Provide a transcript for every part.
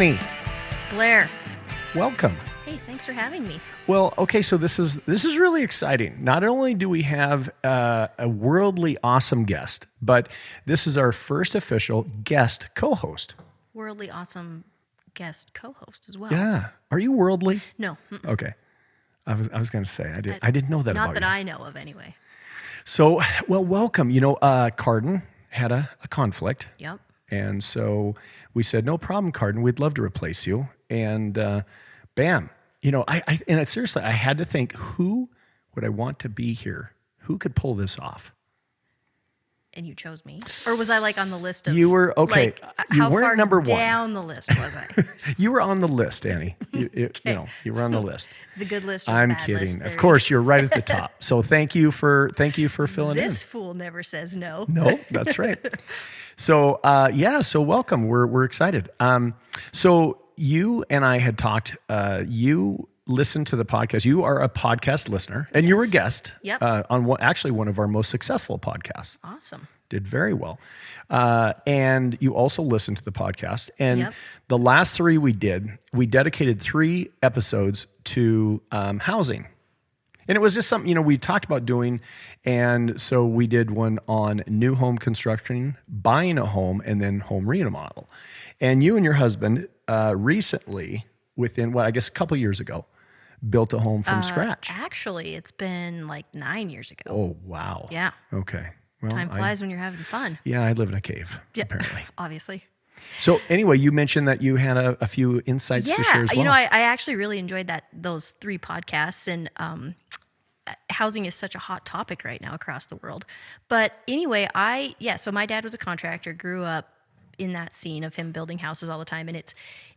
Annie, Blair. welcome. Hey, thanks for having me. Well, okay, so this is this is really exciting. Not only do we have uh, a worldly awesome guest, but this is our first official guest co-host. Worldly awesome guest co-host as well. Yeah, are you worldly? No, mm, Okay, I was I was going to say I did I didn't know that not about that you. I know of anyway. So, well, welcome. You know, uh, Carden had a, a conflict. Yep. And so we said, no problem, Carden. We'd love to replace you. And uh, bam, you know, I, I and I, seriously, I had to think, who would I want to be here? Who could pull this off? And you chose me, or was I like on the list of? You were- okay, Like, you how weren't far number one. down the list was I? You were on the list, Annie. You, you, you know, you were on the list. the good list. I'm kidding. List? Of course, you're right at the top. So thank you for thank you for filling in. This fool never says no. No, that's right. so uh, yeah, so welcome. We're we're excited. Um, so you and I had talked. Uh, you listened to the podcast. You are a podcast listener, and you were a guest Yep. uh, on one, actually one of our most successful podcasts. Awesome. Did very well, uh, and you also listened to the podcast. And Yep. the last three we did, we dedicated three episodes to um, housing. And it was just something, you know, we talked about doing. And so we did one on new home construction, buying a home, and then home remodel. And you and your husband uh, recently, within what I guess a couple years ago, built a home from scratch. Actually, it's been like nine years ago. Oh, wow. Yeah. Okay. Well, Time I- flies when you're having fun. yeah, I live in a cave, Yeah. apparently. Obviously. So anyway, you mentioned that you had a, a few insights yeah, to share as well. you know, I, I actually really enjoyed that those three podcasts, and um, housing is such a hot topic right now across the world. But anyway, I yeah, so my dad was a contractor, grew up in that scene of him building houses all the time, and it's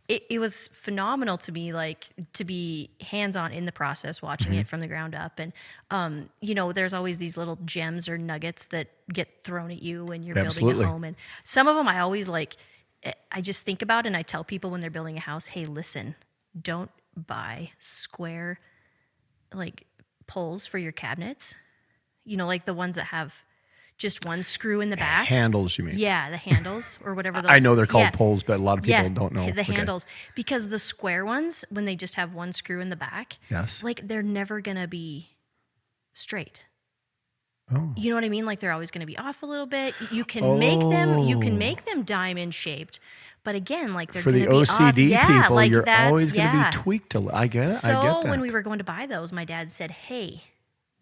it, it was phenomenal to me like to be hands on in the process watching Mm-hmm. it from the ground up and um, you know there's always these little gems or nuggets that get thrown at you when you're Absolutely. building a home and some of them i always like I just think about and I tell people when they're building a house, hey, listen, don't buy square like poles for your cabinets. You know, like the ones that have just one screw in the back. Handles, you mean? Yeah, the handles or whatever those I know they're called yeah. poles, but a lot of people Yeah, don't know. the Okay. handles because the square ones when they just have one screw in the back, Yes. like they're never going to be straight. Oh. You know what I mean? Like they're always going to be off a little bit. You can make them. You Oh. can make oh. them diamond shaped, but again, like they're For the gonna off- OCD yeah, people, like you're always going to yeah. be tweaked. A, I get it. So I get that. when we were going to buy those, my dad said, "Hey,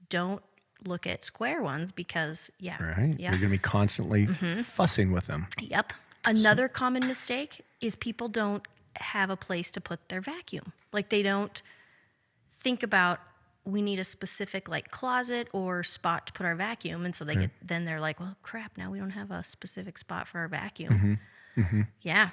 don't look at square ones because yeah, right? yeah, Mm-hmm. You're going to be constantly fussing with them. Yep. Another common mistake is people don't have a place to put their vacuum. Like they don't think about we need a specific like closet or spot to put our vacuum and so they get then they're like, "Well, crap, now we don't have a specific spot for our vacuum." Mm-hmm. Yeah.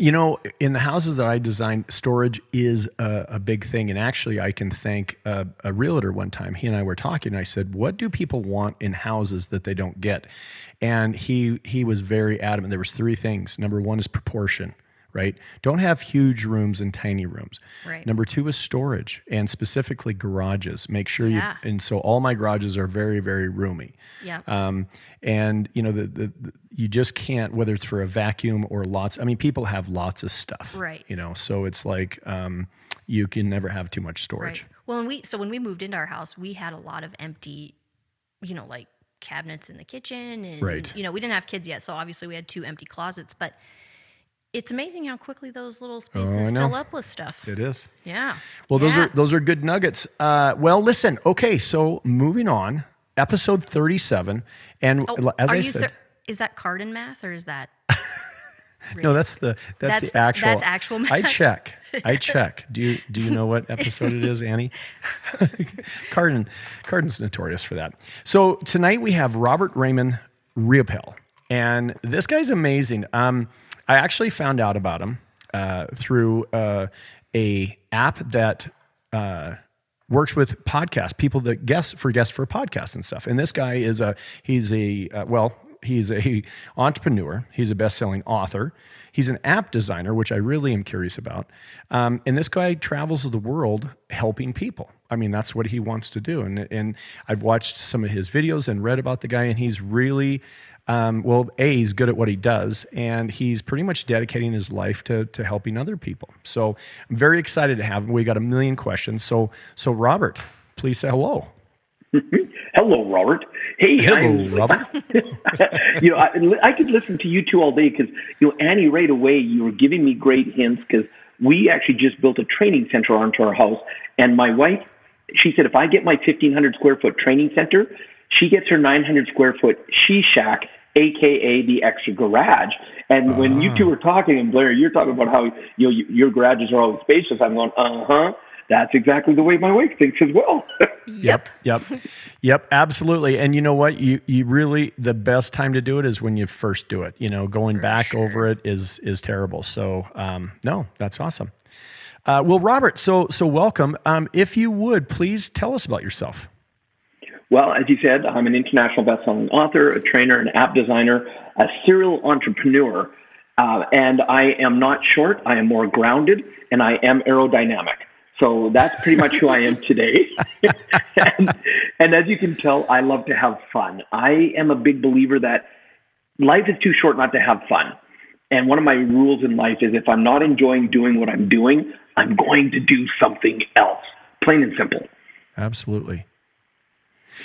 You know, in the houses that I designed, storage is a, a big thing. And actually, I can thank a, a realtor one time. He and I were talking. And I said, "What do people want in houses that they don't get?" And he he was very adamant. There was three things. Number one is proportion. Right. Don't have huge rooms and tiny rooms. Right. Number two is storage and specifically garages. Make sure Yeah. you, and so all my garages are very, very roomy. Yeah. Um, and you know, the, the, the you just can't whether it's for a vacuum or lots. I mean, people have lots of stuff, Right. You know, so it's like um, you can never have too much storage. Right. Well, when we so when we moved into our house, we had a lot of empty, you know, like cabinets in the kitchen, and Right. you know, we didn't have kids yet, so obviously we had two empty closets. But it's amazing how quickly those little spaces Oh, fill up with stuff. It is. Yeah. Well, those Yeah. are those are good nuggets. Uh, well, listen. Okay, so moving on, episode thirty-seven, and Oh, as I said, thir- is that Carden math or is that? no, that's the that's, That's- the actual. that's actual I check. I check. Do you do you know what episode it is, Annie? Cardin, Cardin's notorious for that. So tonight we have Robert Raymond Riopel, and this guy's amazing. Um, I actually found out about him uh, through uh, a app that. Uh, works with podcast people that guest for guests for podcasts and stuff. And this guy is a he's a uh, well he's a entrepreneur. He's a best selling author. He's an app designer, which I really am curious about. Um, and this guy travels the world helping people. I mean, that's what he wants to do. And and I've watched some of his videos and read about the guy, and he's really um, well, A, he's good at what he does, and he's pretty much dedicating his life to, to helping other people. So I'm very excited to have him. We got a million questions. So, so Robert, please say hello. Hello, Robert. Hey, Hello, I'm- Robert. you know, I, I could listen to you two all day because, you know, Annie, right away, you were giving me great hints because we actually just built a training center onto our house. And my wife, she said, if I get my 1,500 square foot training center, she gets her 900 square foot she shack, AKA the extra garage. And when you two were talking, and Blair, you're talking about how, you know, your garages are always spacious. I'm going, uh huh. That's exactly the way my wife thinks as well. Yep, yep, yep, absolutely. And you know what? You you really the best time to do it is when you first do it. You know, going back over it is is terrible. So um, no, that's awesome. Uh, well, Robert, so so welcome. Um, if you would please tell us about yourself. Well, as you said, I'm an international best-selling author, a trainer, an app designer, a serial entrepreneur, uh, and I am not short. I am more grounded, and I am aerodynamic. So that's pretty much who I am today. and, and as you can tell, I love to have fun. I am a big believer that life is too short not to have fun. And one of my rules in life is if I'm not enjoying doing what I'm doing, I'm going to do something else. Plain and simple. Absolutely.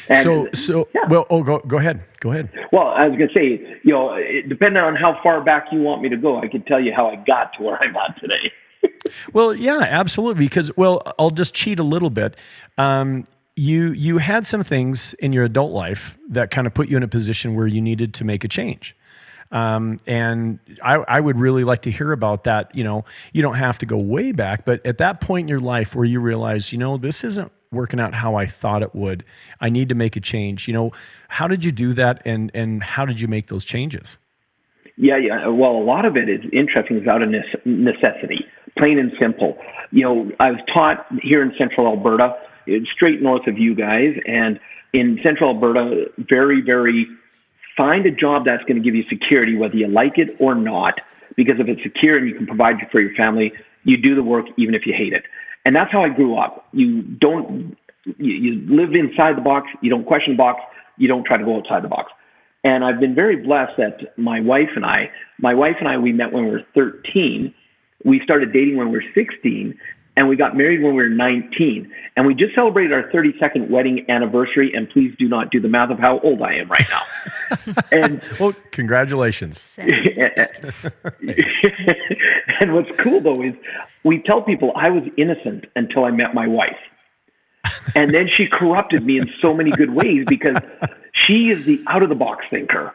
And so so yeah. well. Oh, go go ahead. Go ahead. Well, I was going to say, you know, it, depending on how far back you want me to go, I can tell you how I got to where I'm at today. Well, yeah, absolutely. Because well, I'll just cheat a little bit. Um, you you had some things in your adult life that kind of put you in a position where you needed to make a change. Um, and I, I would really like to hear about that. You know, you don't have to go way back, but at that point in your life where you realize, you know, this isn't working out how I thought it would. I need to make a change. You know, how did you do that, and and how did you make those changes? Yeah, yeah. Well, a lot of it is interesting. It's out of necessity, plain and simple. You know, I was taught here in Central Alberta, straight north of you guys, and in Central Alberta, very, very find a job that's going to give you security, whether you like it or not. Because if it's secure and you can provide for your family, you do the work even if you hate it. And that's how I grew up. You don't, you, you live inside the box. You don't question the box. You don't try to go outside the box. And I've been very blessed that my wife and I, my wife and I, we met when we were 13. We started dating when we were 16, and we got married when we were 19. And we just celebrated our 32nd wedding anniversary. And please do not do the math of how old I am right now. and Well, congratulations. And what's cool though is we tell people I was innocent until I met my wife. And then she corrupted me in so many good ways because she is the out of the box thinker.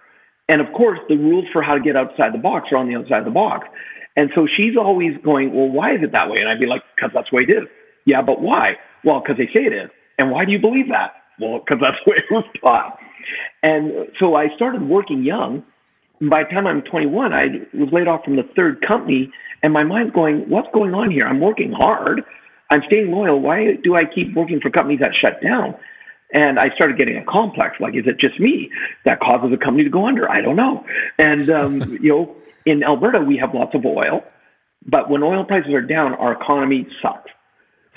And of course, the rules for how to get outside the box are on the outside of the box. And so she's always going, Well, why is it that way? And I'd be like, Because that's the way it is. Yeah, but why? Well, because they say it is. And why do you believe that? Well, because that's the way it was taught. And so I started working young by the time I'm 21, I was laid off from the third company, and my mind's going, "What's going on here? I'm working hard, I'm staying loyal. Why do I keep working for companies that shut down?" And I started getting a complex. Like, is it just me that causes a company to go under? I don't know. And um, you know, in Alberta, we have lots of oil, but when oil prices are down, our economy sucks.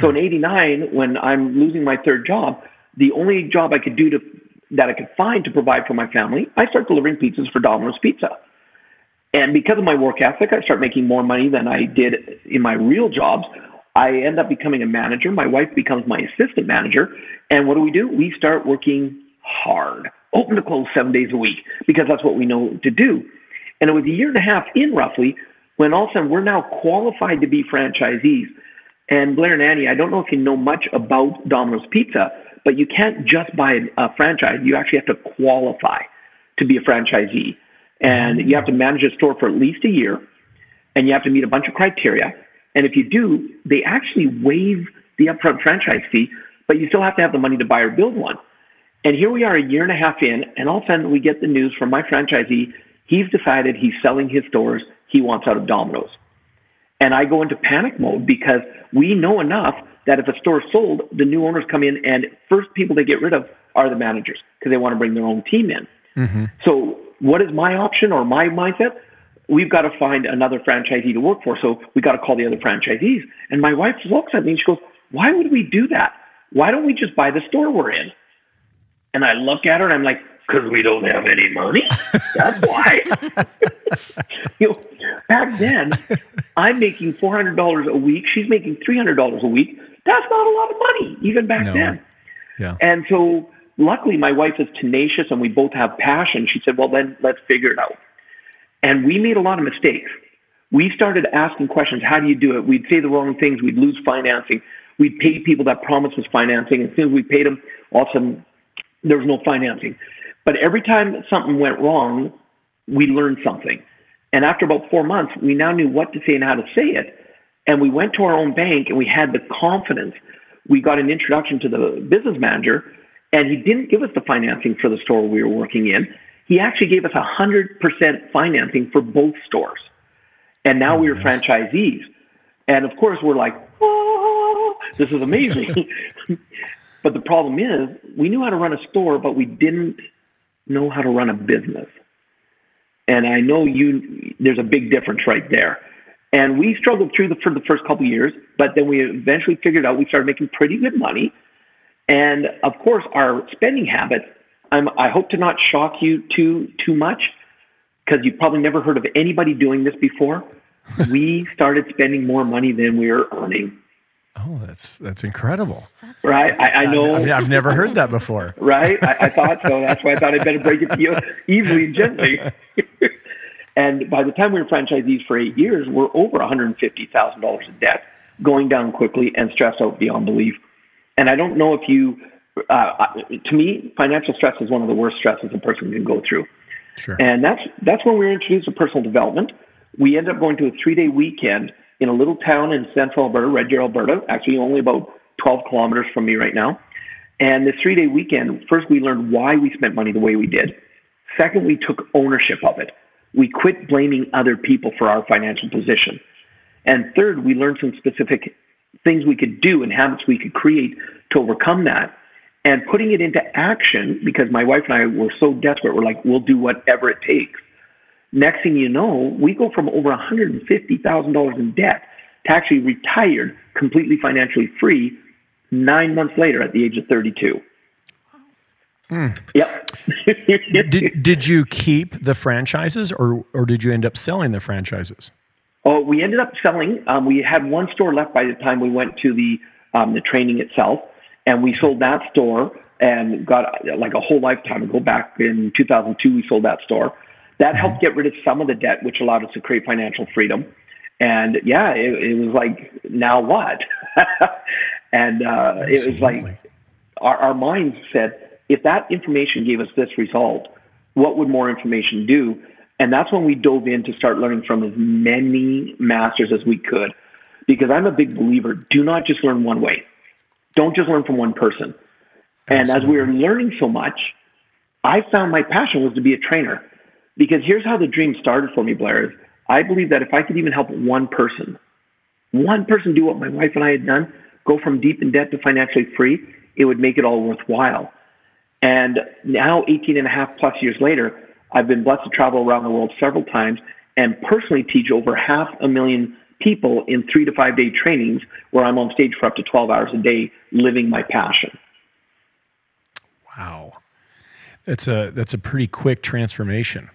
So in hmm. '89, when I'm losing my third job, the only job I could do to that I could find to provide for my family, I start delivering pizzas for Domino's Pizza. And because of my work ethic, I start making more money than I did in my real jobs. I end up becoming a manager. My wife becomes my assistant manager. And what do we do? We start working hard, open to close seven days a week, because that's what we know to do. And it was a year and a half in roughly when all of a sudden we're now qualified to be franchisees. And Blair and Annie, I don't know if you know much about Domino's Pizza, but you can't just buy a franchise. You actually have to qualify to be a franchisee. And you have to manage a store for at least a year, and you have to meet a bunch of criteria. And if you do, they actually waive the upfront franchise fee, but you still have to have the money to buy or build one. And here we are a year and a half in, and all of a sudden we get the news from my franchisee. He's decided he's selling his stores. He wants out of Domino's. And I go into panic mode because we know enough that if a store is sold, the new owners come in and first people they get rid of are the managers because they want to bring their own team in. Mm-hmm. So what is my option or my mindset? We've got to find another franchisee to work for. So we got to call the other franchisees. And my wife looks at me and she goes, why would we do that? Why don't we just buy the store we're in? And I look at her and I'm like, because we don't have any money. That's why. you know, back then, I'm making four hundred dollars a week. She's making three hundred dollars a week. That's not a lot of money, even back No. then. Yeah. And so, luckily, my wife is tenacious, and we both have passion. She said, "Well, then let's figure it out." And we made a lot of mistakes. We started asking questions. How do you do it? We'd say the wrong things. We'd lose financing. We'd pay people that promised us financing. As soon as we paid them, all of a sudden, there was no financing. But every time something went wrong, we learned something. And after about four months, we now knew what to say and how to say it. And we went to our own bank and we had the confidence. We got an introduction to the business manager, and he didn't give us the financing for the store we were working in. He actually gave us 100% financing for both stores. And now oh, we were franchisees. And of course, we're like, oh, this is amazing. but the problem is, we knew how to run a store, but we didn't know how to run a business. And I know you, there's a big difference right there. And we struggled through the, for the first couple of years, but then we eventually figured out we started making pretty good money. And of course, our spending habits, I'm, I hope to not shock you too, too much because you've probably never heard of anybody doing this before. we started spending more money than we were earning. Oh, that's that's incredible. That's Right? I, I know. I mean, I've never heard that before. right? I, I thought so. That's why I thought I'd better break it to you easily and gently. and by the time we were franchisees for eight years, we're over $150,000 in debt, going down quickly and stressed out beyond belief. And I don't know if you, uh, to me, financial stress is one of the worst stresses a person can go through. Sure. And that's that's when we were introduced to personal development. We ended up going to a three day weekend in a little town in central Alberta, Red Deer, Alberta, actually only about 12 kilometers from me right now. And this three day weekend, first we learned why we spent money the way we did. Second, we took ownership of it. We quit blaming other people for our financial position. And third, we learned some specific things we could do and habits we could create to overcome that and putting it into action because my wife and I were so desperate. We're like, we'll do whatever it takes. Next thing you know, we go from over $150,000 in debt to actually retired, completely financially free, nine months later at the age of 32. Yep. Did did you keep the franchises, or or did you end up selling the franchises? Oh, we ended up selling. Um, we had one store left by the time we went to the um, the training itself, and we sold that store and got like a whole lifetime ago. Back in 2002, we sold that store. That helped get rid of some of the debt, which allowed us to create financial freedom. And yeah, it, it was like, now what? and uh, it was like our, our minds said, if that information gave us this result, what would more information do? And that's when we dove in to start learning from as many masters as we could. Because I'm a big believer, do not just learn one way. Don't just learn from one person. And as we were learning so much, I found my passion was to be a trainer. Because here's how the dream started for me, Blair. Is I believe that if I could even help one person, one person do what my wife and I had done, go from deep in debt to financially free, it would make it all worthwhile. And now, 18 and a half plus years later, I've been blessed to travel around the world several times and personally teach over half a million people in three to five day trainings where I'm on stage for up to 12 hours a day living my passion. Wow, that's a that's a pretty quick transformation.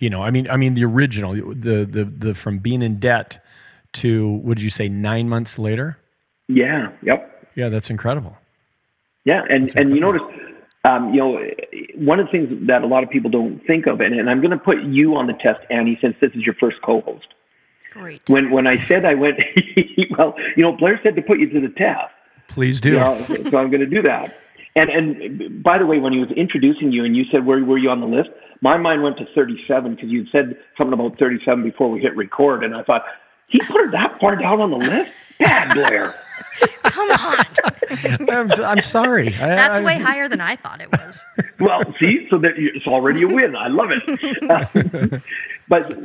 You know, I mean, I mean the original, the the the from being in debt to what did you say nine months later? Yeah, yep. Yeah, that's incredible. Yeah, and and you notice, um, you know, one of the things that a lot of people don't think of, and, and I'm going to put you on the test, Annie, since this is your first co-host. great. When when I said I went, well, you know, Blair said to put you to the test. Please do. You know, so I'm going to do that. And and by the way, when he was introducing you and you said where were you on the list, my mind went to 37 because you'd said something about 37 before we hit record, and I thought he put her that far down on the list. Bad Blair. Come on. I'm, I'm sorry. That's I- way higher than I thought it was. well, see, so that it's already a win. I love it. but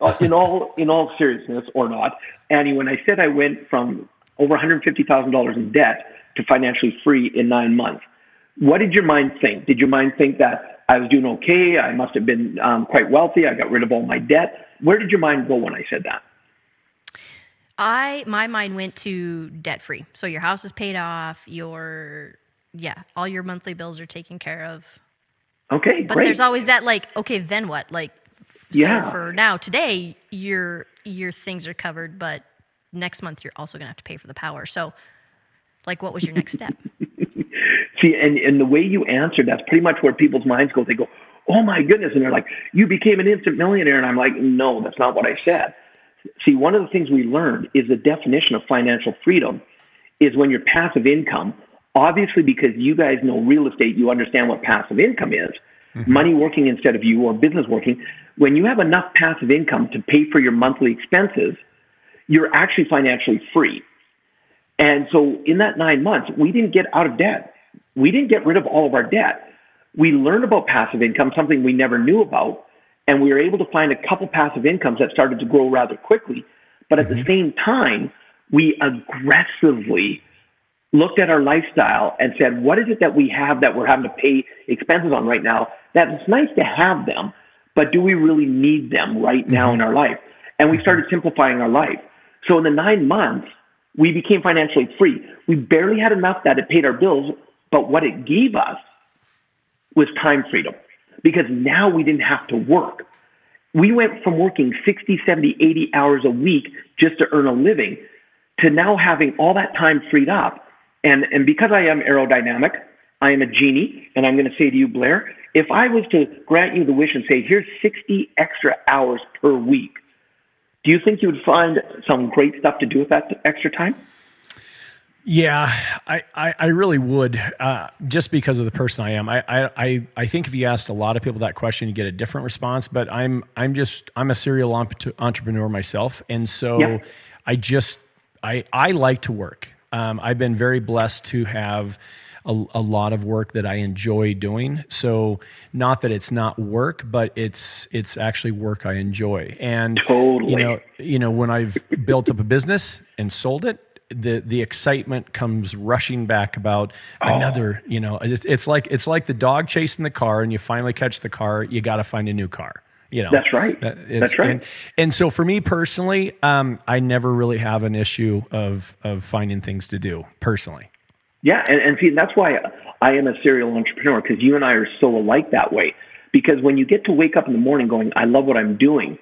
uh, in all in all seriousness, or not, Annie, when I said I went from over one hundred fifty thousand dollars in debt to financially free in nine months, what did your mind think? Did your mind think that I was doing okay? I must have been um, quite wealthy. I got rid of all my debt. Where did your mind go when I said that? I my mind went to debt free. So your house is paid off. Your yeah, all your monthly bills are taken care of. Okay, But great. there's always that like, okay, then what? Like, Yeah. so for now, today, your your things are covered, but next month you're also gonna have to pay for the power. So, like, what was your next step? See, and, and the way you answered, that's pretty much where people's minds go. They go, oh my goodness. And they're like, you became an instant millionaire. And I'm like, no, that's not what I said. See, one of the things we learned is the definition of financial freedom is when your passive income, obviously, because you guys know real estate, you understand what passive income is mm-hmm. money working instead of you or business working. When you have enough passive income to pay for your monthly expenses, you're actually financially free. And so in that nine months, we didn't get out of debt. We didn't get rid of all of our debt. We learned about passive income, something we never knew about, and we were able to find a couple passive incomes that started to grow rather quickly. But at the mm-hmm. same time, we aggressively looked at our lifestyle and said, what is it that we have that we're having to pay expenses on right now? That it's nice to have them, but do we really need them right now mm-hmm. in our life? And we started simplifying our life. So in the nine months, we became financially free. We barely had enough that it paid our bills, but what it gave us was time freedom because now we didn't have to work. We went from working 60, 70, 80 hours a week just to earn a living to now having all that time freed up. And, and because I am aerodynamic, I am a genie, and I'm going to say to you, Blair, if I was to grant you the wish and say, here's 60 extra hours per week, do you think you would find some great stuff to do with that extra time? Yeah, I, I, I really would, uh, just because of the person I am. I, I, I- think if you asked a lot of people that question, you get a different response. But I'm I'm just I'm a serial entrepreneur myself, and so Yeah. I just I I like to work. Um, I've been very blessed to have a, a lot of work that I enjoy doing. So not that it's not work, but it's it's actually work I enjoy. And Totally. you know you know when I've built up a business and sold it, the the excitement comes rushing back about Oh. another. You know, it's, it's like it's like the dog chasing the car, and you finally catch the car. You got to find a new car. You know, That's right. That- That's right. And, and so for me personally, um, I never really have an issue of of finding things to do personally. Yeah, and, and see, that's why I am a serial entrepreneur because you and I are so alike that way. Because when you get to wake up in the morning going, I love what I'm doing,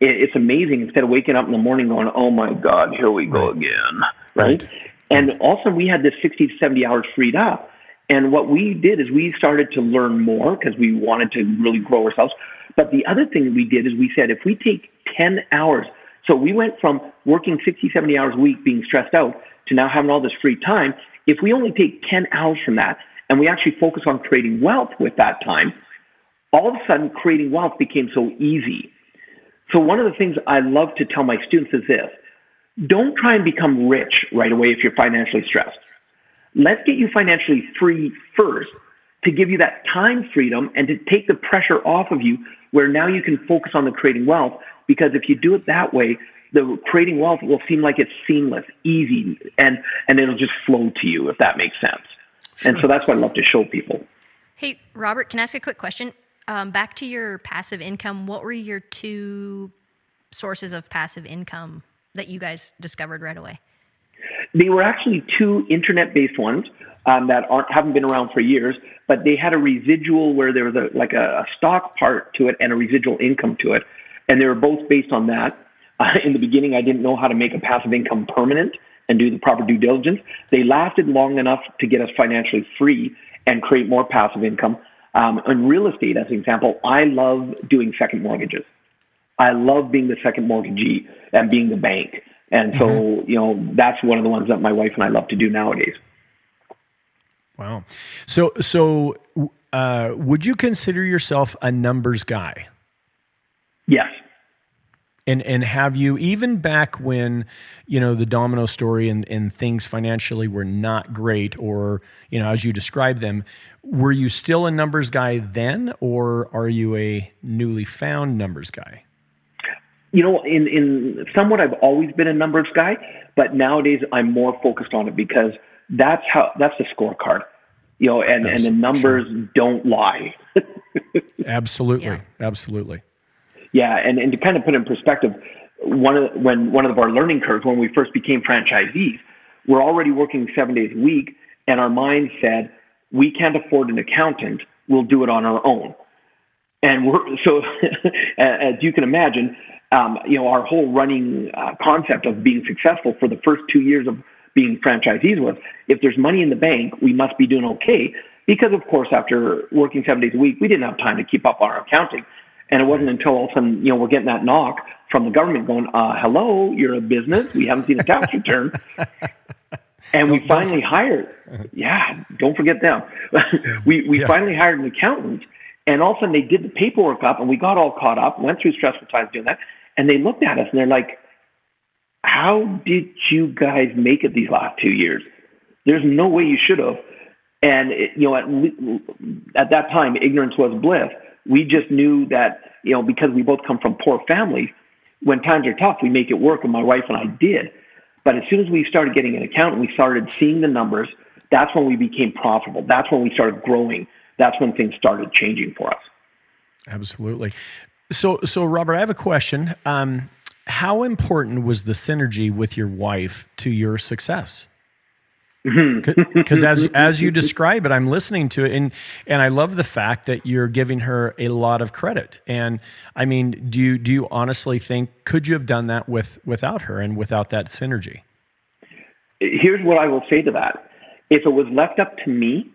it, it's amazing instead of waking up in the morning going, oh my God, here we go again. Right? Right. And also, we had this 60 to 70 hours freed up. And what we did is we started to learn more because we wanted to really grow ourselves. But the other thing we did is we said, if we take 10 hours, so we went from working 60, 70 hours a week being stressed out to now having all this free time. If we only take 10 hours from that and we actually focus on creating wealth with that time, all of a sudden creating wealth became so easy. So one of the things I love to tell my students is this. Don't try and become rich right away if you're financially stressed. Let's get you financially free first to give you that time freedom and to take the pressure off of you where now you can focus on the creating wealth because if you do it that way, the creating wealth will seem like it's seamless, easy, and, and it'll just flow to you if that makes sense. And so that's what I love to show people. Hey, Robert, can I ask a quick question? Um, back to your passive income, what were your two sources of passive income that you guys discovered right away? They were actually two internet-based ones um, that aren't haven't been around for years, but they had a residual where there was a, like a, a stock part to it and a residual income to it, and they were both based on that. Uh, in the beginning, I didn't know how to make a passive income permanent and do the proper due diligence. They lasted long enough to get us financially free and create more passive income. Um, in real estate, as an example, I love doing second mortgages. I love being the second mortgagee and being the bank. And so, you know, that's one of the ones that my wife and I love to do nowadays. Wow. So so uh, would you consider yourself a numbers guy? Yes. And and have you even back when you know the domino story and, and things financially were not great or you know as you described them, were you still a numbers guy then or are you a newly found numbers guy? You know, in, in somewhat, I've always been a numbers guy, but nowadays I'm more focused on it because that's how that's the scorecard. You know, and, and the numbers don't lie. Absolutely. Yeah. Absolutely. Yeah, and, and to kind of put it in perspective, one of when one of our learning curves when we first became franchisees, we're already working seven days a week, and our mind said we can't afford an accountant. we'll do it on our own. And we're so, as you can imagine, um, you know, our whole running uh, concept of being successful for the first two years of being franchisees was if there's money in the bank, we must be doing okay. Because of course, after working seven days a week, we didn't have time to keep up our accounting. And it wasn't until all of a sudden, you know, we're getting that knock from the government going, uh, hello, you're a business. We haven't seen a tax return. And we finally hired, yeah, don't forget them. we we Yeah. finally hired an accountant, and all of a sudden they did the paperwork up, and we got all caught up, went through stressful times doing that, and they looked at us and they're like, "How did you guys make it these last two years? There's no way you should have." And it, you know, at at that time, ignorance was bliss. We just knew that you know because we both come from poor families, when times are tough, we make it work, and my wife and I did. But as soon as we started getting an account and we started seeing the numbers, that's when we became profitable. That's when we started growing. That's when things started changing for us. Absolutely. So, so Robert, I have a question. Um, how important was the synergy with your wife to your success? Because as as you describe it, I'm listening to it, and and I love the fact that you're giving her a lot of credit. And I mean, do you do you honestly think could you have done that with without her and without that synergy? Here's what I will say to that. If it was left up to me,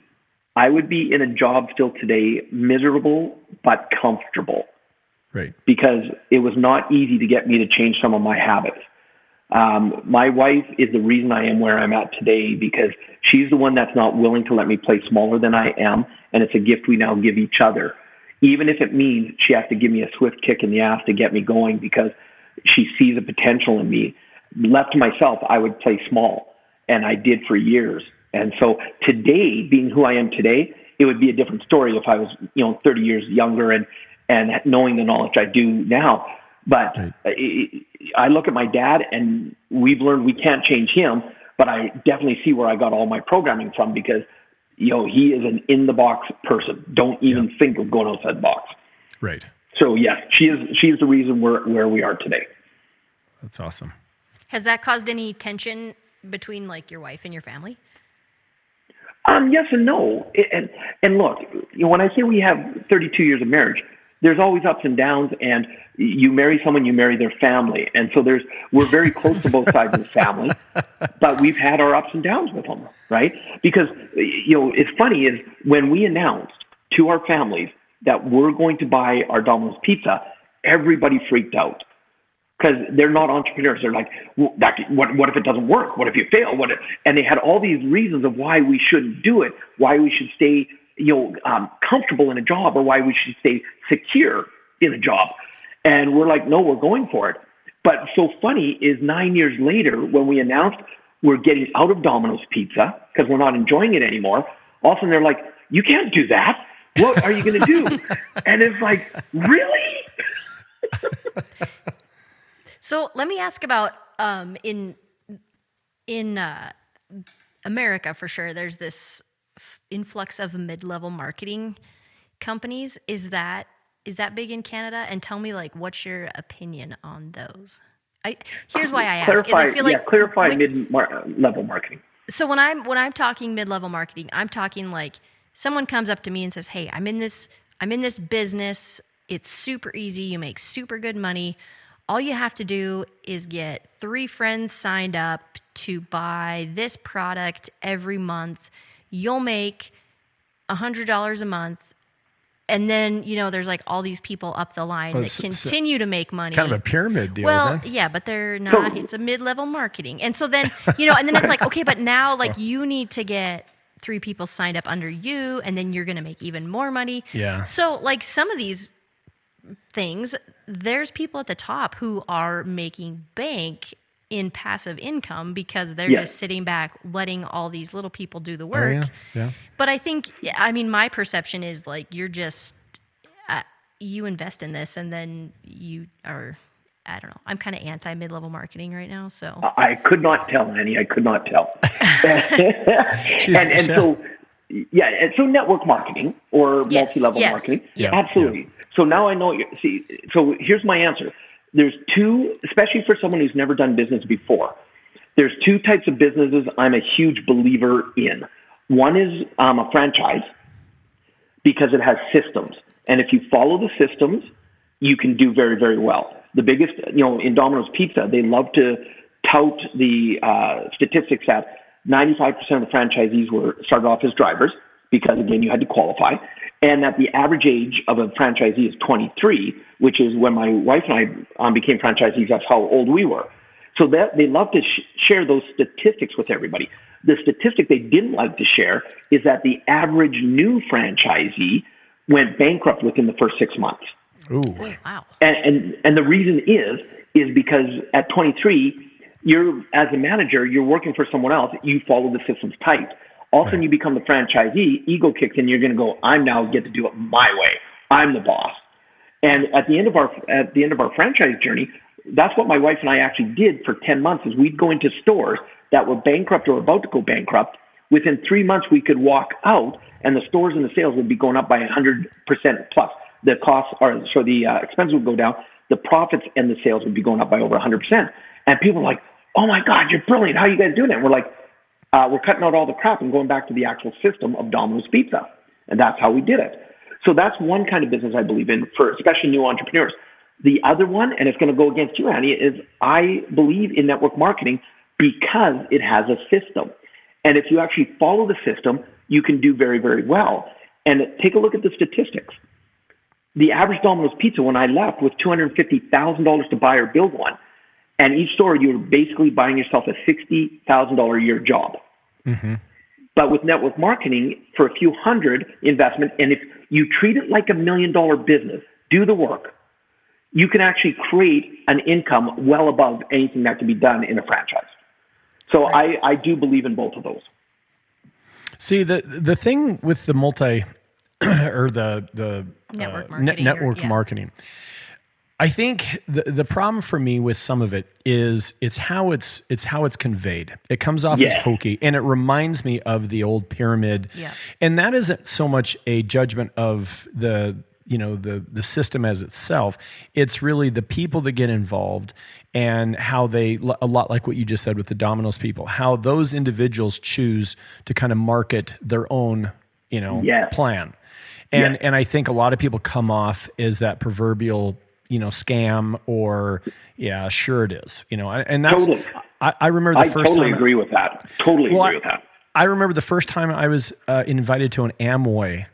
I would be in a job still today, miserable but comfortable. Right. because it was not easy to get me to change some of my habits. Um, my wife is the reason I am where I'm at today because she's the one that's not willing to let me play smaller than I am, and it's a gift we now give each other. Even if it means she has to give me a swift kick in the ass to get me going because she sees a potential in me. Left to myself, I would play small, and I did for years. And so today, being who I am today, it would be a different story if I was, you know, 30 years younger and and knowing the knowledge I do now. But I, I look at my dad, and we've learned we can't change him. But I definitely see where I got all my programming from because, you know, he is an in the box person. Don't even think of going outside the box. Right. So yes, she is. She is the reason we're where we are today. That's awesome. Has that caused any tension between like your wife and your family? Um, yes and no. And and look, you know, when I say we have 32 years of marriage, there's always ups and downs. And you marry someone, you marry their family, and so there's we're very close to both sides of the family. But we've had our ups and downs with them, right? Because you know, it's funny is when we announced to our families that we're going to buy our Domino's pizza, everybody freaked out because they're not entrepreneurs. They're like, well, that, what, what if it doesn't work? What if you fail? What if, and they had all these reasons of why we shouldn't do it, why we should stay, you know, um, comfortable in a job, or why we should stay secure in a job. And we're like, no, we're going for it. But so funny is nine years later when we announced we're getting out of Domino's Pizza because we're not enjoying it anymore. All of a sudden they're like, you can't do that. What are you going to do? and it's like, really? So let me ask about um, in in uh, America for sure. There's this f- influx of mid-level marketing companies. Is that is that big in Canada? And tell me like, what's your opinion on those? I here's why I ask is I feel like yeah, clarify when- mid-level marketing. so when I'm when I'm talking mid-level marketing, I'm talking like someone comes up to me and says, "Hey, I'm in this I'm in this business. It's super easy. You make super good money. All you have to do is get 3 friends signed up to buy this product every month. You'll make $100 a month." And then, you know, there's like all these people up the line Well, that s- s- continue to make money. Kind of a pyramid deal, Well, isn't it? yeah, but they're not. It's a mid-level marketing, and so then you know, and then it's like, okay, but now like you need to get three people signed up under you, and then you're going to make even more money. Yeah. So like some of these things, there's people at the top who are making bank in passive income because they're Yeah. just sitting back, letting all these little people do the Oh, work. yeah. Yeah. But I think, I mean, my perception is like you're just, uh, you invest in this and then you are, I don't know. I'm kind of anti mid level marketing right now. So, I could not tell, Annie. I could not tell. And and so, yeah, and so network marketing or Yes, multi-level yes, marketing, yeah. absolutely. So now I know. You, see, so here's my answer. There's two, especially for someone who's never done business before. There's two types of businesses I'm a huge believer in. One is um, a franchise, because it has systems. And if you follow the systems, you can do very, very well. The biggest, you know, in Domino's Pizza, they love to tout the uh, statistics that 95% of the franchisees were started off as drivers because, again, you had to qualify, and that the average age of a franchisee is 23, which is when my wife and I um, became franchisees. That's how old we were. So that they love to sh- share those statistics with everybody. The statistic they didn't like to share is that the average new franchisee went bankrupt within the first six months. Ooh. Oh, wow. And, and and the reason is is because at 23, you're as a manager, you're working for someone else. You follow the systems tight. All of a sudden, you become the franchisee. Ego kicks in. You're going to go. I'm now get to do it my way. I'm the boss. And at the end of our at the end of our franchise journey, that's what my wife and I actually did for 10 months. Is we'd go into stores that were bankrupt or about to go bankrupt. Within three months, we could walk out, and the stores and the sales would be going up by 100% plus. The costs are so the uh, expenses would go down. The profits and the sales would be going up by over 100%. And people are like, "Oh my God, you're brilliant! How are you guys doing that?" And we're like, uh, "We're cutting out all the crap and going back to the actual system of Domino's Pizza, and that's how we did it." So that's one kind of business I believe in for especially new entrepreneurs. The other one, and it's going to go against you, Annie, is I believe in network marketing because it has a system. And if you actually follow the system, you can do very, very well. And take a look at the statistics. The average Domino's pizza when I left was $250,000 to buy or build one. And each store, you're basically buying yourself a $60,000 a year job. But with network marketing, for a few hundred investment, and if you treat it like a million dollar business, do the work, you can actually create an income well above anything that can be done in a franchise. So I, I do believe in both of those. See the the thing with the multi or the the Network uh, net- marketing or- network yeah. marketing. I think the the problem for me with some of it is it's how it's it's how it's conveyed. It comes off as hokey and it reminds me of the old pyramid. Yeah. And that isn't so much a judgment of the you know the the system as itself. It's really the people that get involved and how they a lot like what you just said with the Domino's people, how those individuals choose to kind of market their own, you know, Yes. plan. And Yeah. and I think a lot of people come off as that proverbial, you know, scam or yeah, sure it is, you know, and that's Totally. I, I remember the I first totally time agree with that. Totally Well, agree I- with that. I remember the first time I was uh, invited to an Amway,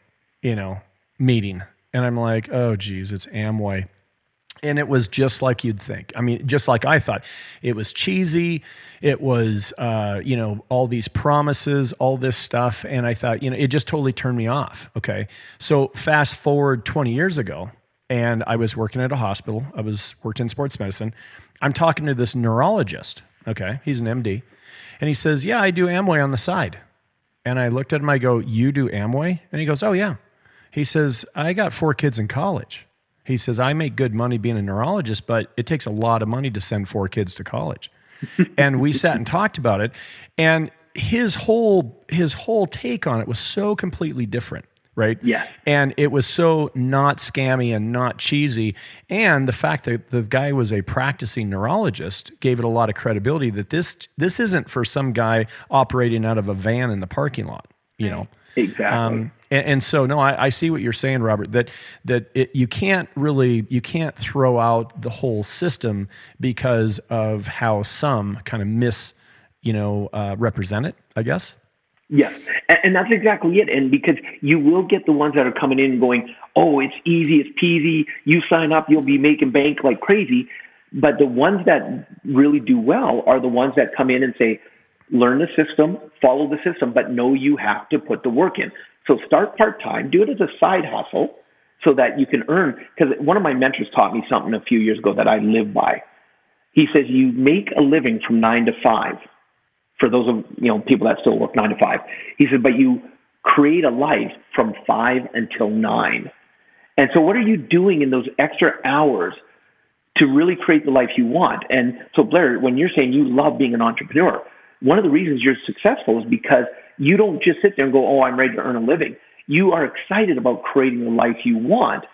you know, meeting, and I'm like, oh, geez, it's Amway. And it was just like you'd think. I mean, just like I thought. It was cheesy. It was, uh, you know, all these promises, all this stuff. And I thought, you know, it just totally turned me off. Okay. So fast forward 20 years ago, and I was working at a hospital. I was worked in sports medicine. I'm talking to this neurologist. Okay. He's an MD. And he says, Yeah, I do Amway on the side. And I looked at him, I go, You do Amway? And he goes, Oh, yeah. He says, I got four kids in college. He says, I make good money being a neurologist, but it takes a lot of money to send four kids to college. and we sat and talked about it. And his whole his whole take on it was so completely different, right? Yeah. And it was so not scammy and not cheesy. And the fact that the guy was a practicing neurologist gave it a lot of credibility that this this isn't for some guy operating out of a van in the parking lot, you know. Exactly. Um, and, and so, no, I, I see what you're saying, Robert. That that it, you can't really you can't throw out the whole system because of how some kind of miss, you know, uh, represent it. I guess. Yes, and, and that's exactly it. And because you will get the ones that are coming in going, "Oh, it's easy, it's peasy. You sign up, you'll be making bank like crazy." But the ones that really do well are the ones that come in and say, "Learn the system, follow the system, but know you have to put the work in." So start part time, do it as a side hustle, so that you can earn. Because one of my mentors taught me something a few years ago that I live by. He says, "You make a living from nine to five for those of you know people that still work nine to five. He said, but you create a life from five until nine. And so, what are you doing in those extra hours to really create the life you want? And so, Blair, when you're saying you love being an entrepreneur, one of the reasons you're successful is because you don't just sit there and go, "Oh, I'm ready to earn a living." You are excited about creating the life you want.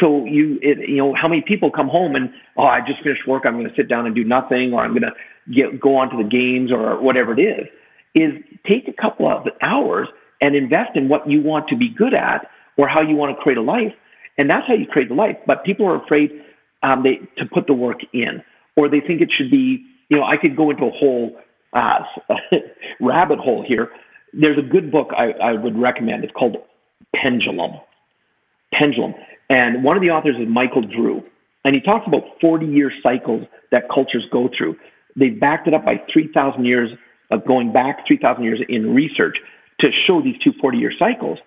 So you, it, you know, how many people come home and, oh, I just finished work. I'm going to sit down and do nothing, or I'm going to get go on to the games, or whatever it is. Is take a couple of hours and invest in what you want to be good at, or how you want to create a life. And that's how you create the life. But people are afraid um, they, to put the work in, or they think it should be, you know, I could go into a whole uh, rabbit hole here. There's a good book I, I would recommend. It's called Pendulum. Pendulum. And one of the authors is Michael Drew. And he talks about 40 year cycles that cultures go through. They backed it up by 3,000 years of going back 3,000 years in research to show these two 40 year cycles.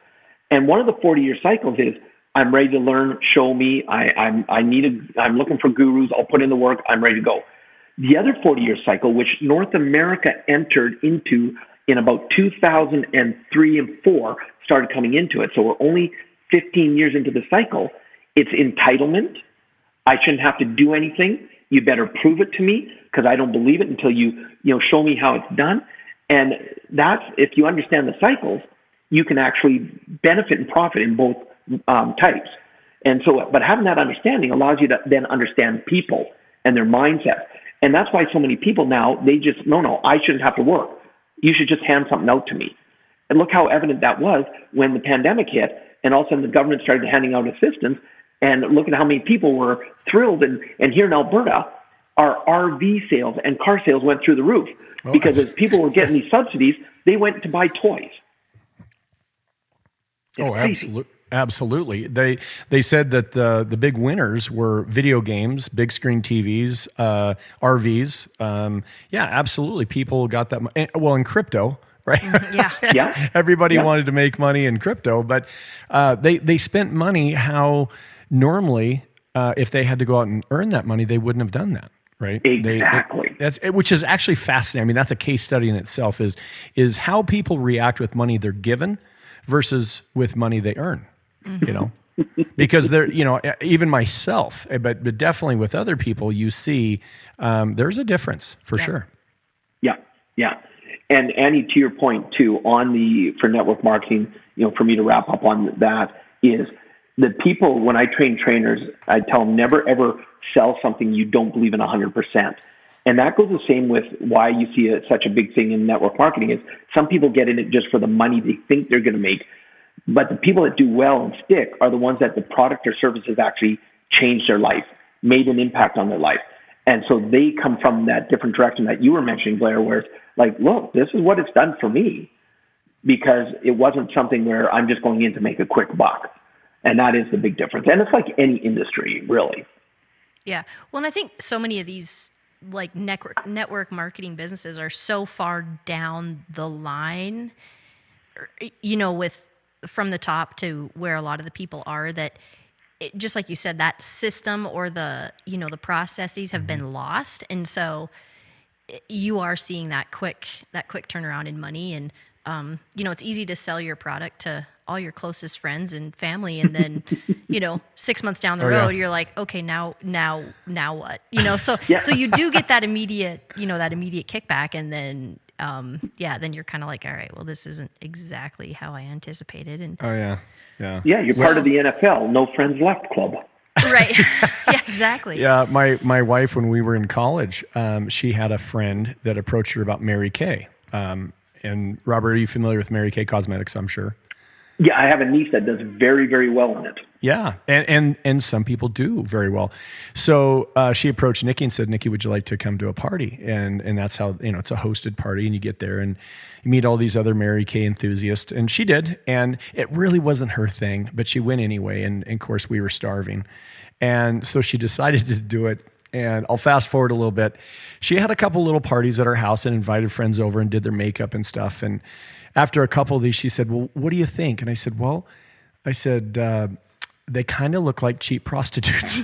And one of the 40 year cycles is I'm ready to learn, show me, I, I'm, I need a, I'm looking for gurus, I'll put in the work, I'm ready to go. The other 40 year cycle, which North America entered into in about 2003 and 4, started coming into it. So we're only 15 years into the cycle. It's entitlement. I shouldn't have to do anything. You better prove it to me because I don't believe it until you, you know, show me how it's done. And that's, if you understand the cycles, you can actually benefit and profit in both um, types. And so, but having that understanding allows you to then understand people and their mindset. And that's why so many people now, they just, no, no, I shouldn't have to work. You should just hand something out to me. And look how evident that was when the pandemic hit and all of a sudden the government started handing out assistance. And look at how many people were thrilled. And, and here in Alberta, our RV sales and car sales went through the roof oh. because as people were getting these subsidies, they went to buy toys. It's oh, absolutely. Absolutely. They they said that the the big winners were video games, big screen TVs, uh, RVs. Um, yeah, absolutely. People got that. Well, in crypto, right? Mm-hmm. Yeah. yeah. Everybody yeah. wanted to make money in crypto, but uh, they they spent money how normally uh, if they had to go out and earn that money, they wouldn't have done that right? Exactly. They, that's which is actually fascinating. I mean, that's a case study in itself. Is is how people react with money they're given versus with money they earn. Mm-hmm. You know, because they're you know even myself, eh, but but definitely with other people, you see um, there's a difference for yeah. sure. Yeah, yeah. And Annie, to your point too, on the for network marketing, you know, for me to wrap up on that is the people when I train trainers, I tell them never ever sell something you don't believe in 100%. And that goes the same with why you see such a big thing in network marketing is some people get in it just for the money they think they're going to make. But the people that do well and stick are the ones that the product or service has actually changed their life, made an impact on their life. And so they come from that different direction that you were mentioning, Blair, where it's like, look, this is what it's done for me because it wasn't something where I'm just going in to make a quick buck. And that is the big difference. And it's like any industry, really. Yeah. Well, and I think so many of these like network network marketing businesses are so far down the line you know with from the top to where a lot of the people are that it, just like you said that system or the you know the processes have been mm-hmm. lost and so you are seeing that quick that quick turnaround in money and um, you know it's easy to sell your product to all your closest friends and family and then you know six months down the oh, road yeah. you're like okay now now now what? You know so yeah. so you do get that immediate you know that immediate kickback and then um, yeah then you're kind of like all right well this isn't exactly how i anticipated and oh yeah. Yeah. Yeah you're part of the nfl no friends left club. Right. Yeah exactly. Yeah my my wife when we were in college um, she had a friend that approached her about mary kay um, and robert are you familiar with mary kay cosmetics i'm sure yeah, I have a niece that does very, very well in it. Yeah, and and and some people do very well. So uh, she approached Nikki and said, "Nikki, would you like to come to a party?" And and that's how you know it's a hosted party, and you get there and you meet all these other Mary Kay enthusiasts, and she did, and it really wasn't her thing, but she went anyway, and, and of course we were starving, and so she decided to do it. And I'll fast forward a little bit. She had a couple little parties at her house and invited friends over and did their makeup and stuff, and after a couple of these, she said, Well, what do you think? And I said, Well, I said, uh, they kind of look like cheap prostitutes.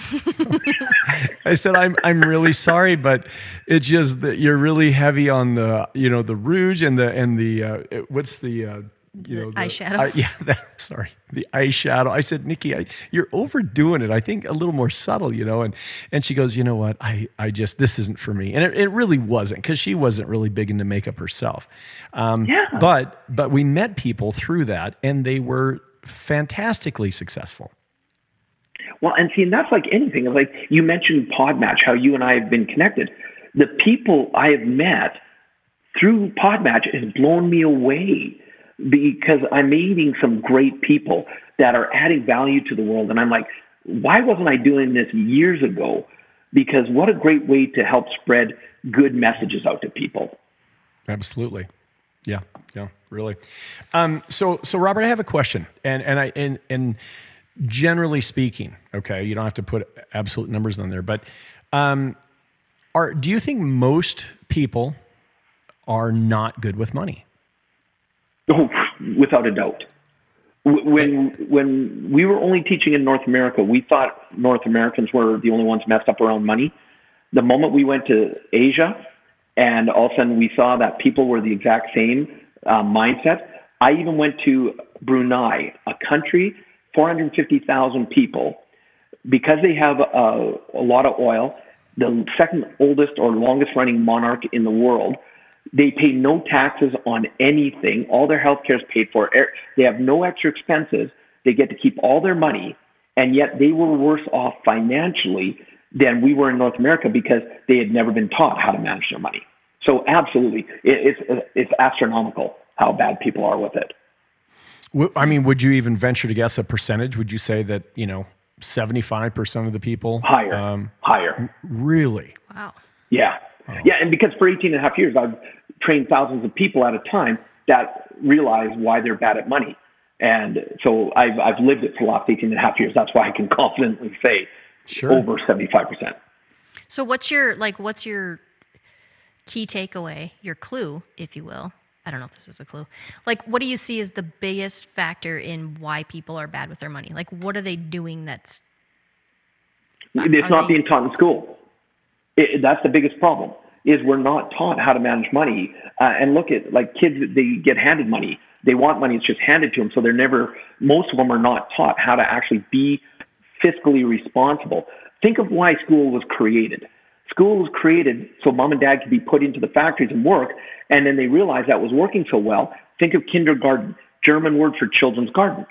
I said, I'm, I'm really sorry, but it's just that you're really heavy on the, you know, the rouge and the, and the, uh, what's the, uh, you know, the, eyeshadow. I, yeah, that, sorry, the eyeshadow. I said, Nikki, I, you're overdoing it. I think a little more subtle, you know. And and she goes, you know what? I I just this isn't for me. And it, it really wasn't because she wasn't really big into makeup herself. Um, yeah. But but we met people through that, and they were fantastically successful. Well, and see, and that's like anything. Like you mentioned Podmatch, how you and I have been connected. The people I have met through Podmatch has blown me away because I'm meeting some great people that are adding value to the world. And I'm like, why wasn't I doing this years ago? Because what a great way to help spread good messages out to people. Absolutely. Yeah, yeah, really. Um, so, so Robert, I have a question, and and I and and generally speaking, okay, you don't have to put absolute numbers on there, but um, are do you think most people are not good with money? Oh, without a doubt. When when we were only teaching in North America, we thought North Americans were the only ones messed up around money. The moment we went to Asia, and all of a sudden we saw that people were the exact same uh, mindset. I even went to Brunei, a country, 450,000 people, because they have a, a lot of oil, the second oldest or longest running monarch in the world. They pay no taxes on anything. All their health care is paid for. They have no extra expenses. They get to keep all their money, and yet they were worse off financially than we were in North America because they had never been taught how to manage their money. So absolutely, it's it's astronomical how bad people are with it. I mean, would you even venture to guess a percentage? Would you say that you know seventy five percent of the people higher, um, higher? Really? Wow. Yeah, oh. yeah, and because for 18 and a half years I've trained thousands of people at a time that realize why they're bad at money. And so I've, I've lived it for the last 18 and a half years. That's why I can confidently say sure. over 75%. So what's your, like, what's your key takeaway, your clue, if you will? I don't know if this is a clue. Like, what do you see as the biggest factor in why people are bad with their money? Like, what are they doing that's. It's not they... being taught in school. It, that's the biggest problem is we're not taught how to manage money. Uh, and look at like kids, they get handed money. They want money. It's just handed to them. So they're never, most of them are not taught how to actually be fiscally responsible. Think of why school was created. School was created so mom and dad could be put into the factories and work, and then they realized that was working so well. Think of kindergarten, German word for children's garden.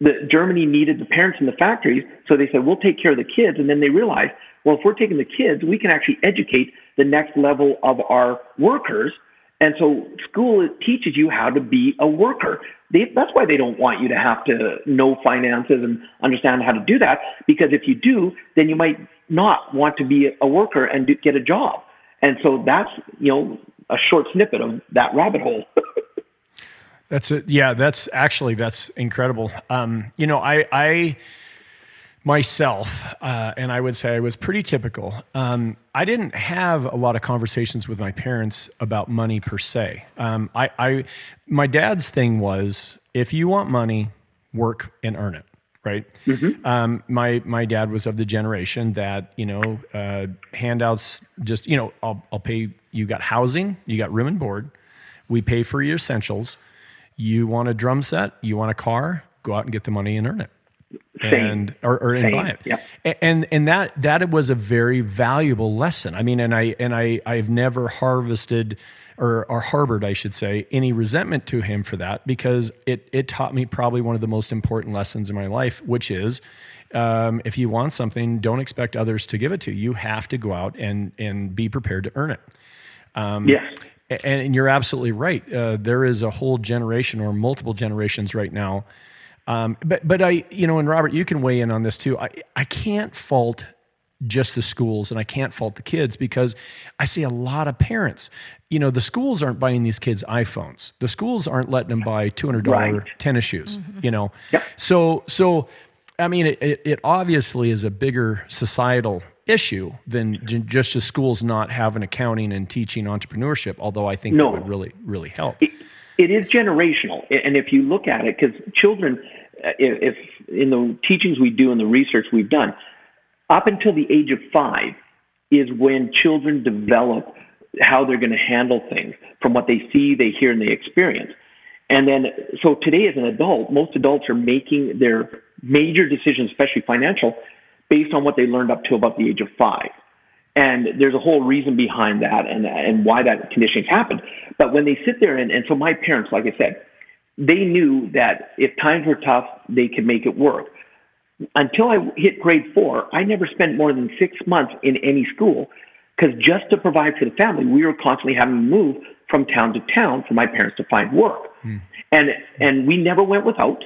The, Germany needed the parents in the factories, so they said, we'll take care of the kids. And then they realized, well, if we're taking the kids, we can actually educate the next level of our workers. And so school teaches you how to be a worker. They, that's why they don't want you to have to know finances and understand how to do that. Because if you do, then you might not want to be a worker and do, get a job. And so that's, you know, a short snippet of that rabbit hole. that's it. Yeah, that's actually, that's incredible. Um, you know, I, I, myself, uh, and I would say I was pretty typical. Um, I didn't have a lot of conversations with my parents about money per se. Um, I, I, my dad's thing was if you want money, work and earn it. Right. Mm-hmm. Um, my my dad was of the generation that you know uh, handouts. Just you know, I'll I'll pay. You got housing. You got room and board. We pay for your essentials. You want a drum set. You want a car. Go out and get the money and earn it and or, or and buy it. Yep. And and that that was a very valuable lesson. I mean, and I and I I've never harvested or or harbored, I should say, any resentment to him for that because it it taught me probably one of the most important lessons in my life, which is um, if you want something, don't expect others to give it to you. You have to go out and and be prepared to earn it. Um, yes. And, and you're absolutely right. Uh, there is a whole generation or multiple generations right now um, but but I you know and Robert you can weigh in on this too. I I can't fault just the schools and I can't fault the kids because I see a lot of parents. You know, the schools aren't buying these kids iPhones. The schools aren't letting them buy two hundred dollar right. tennis shoes. Mm-hmm. You know, yep. so so I mean it, it, obviously is a bigger societal issue than just the schools not having accounting and teaching entrepreneurship. Although I think no. that would really really help. It, it is generational, and if you look at it, because children Uh, if, if in the teachings we do and the research we've done, up until the age of five is when children develop how they're going to handle things from what they see, they hear, and they experience. And then, so today as an adult, most adults are making their major decisions, especially financial, based on what they learned up to about the age of five. And there's a whole reason behind that and, and why that conditioning happened. But when they sit there and, and so my parents, like I said, they knew that if times were tough, they could make it work. Until I hit grade four, I never spent more than six months in any school because just to provide for the family, we were constantly having to move from town to town for my parents to find work. And and we never went without.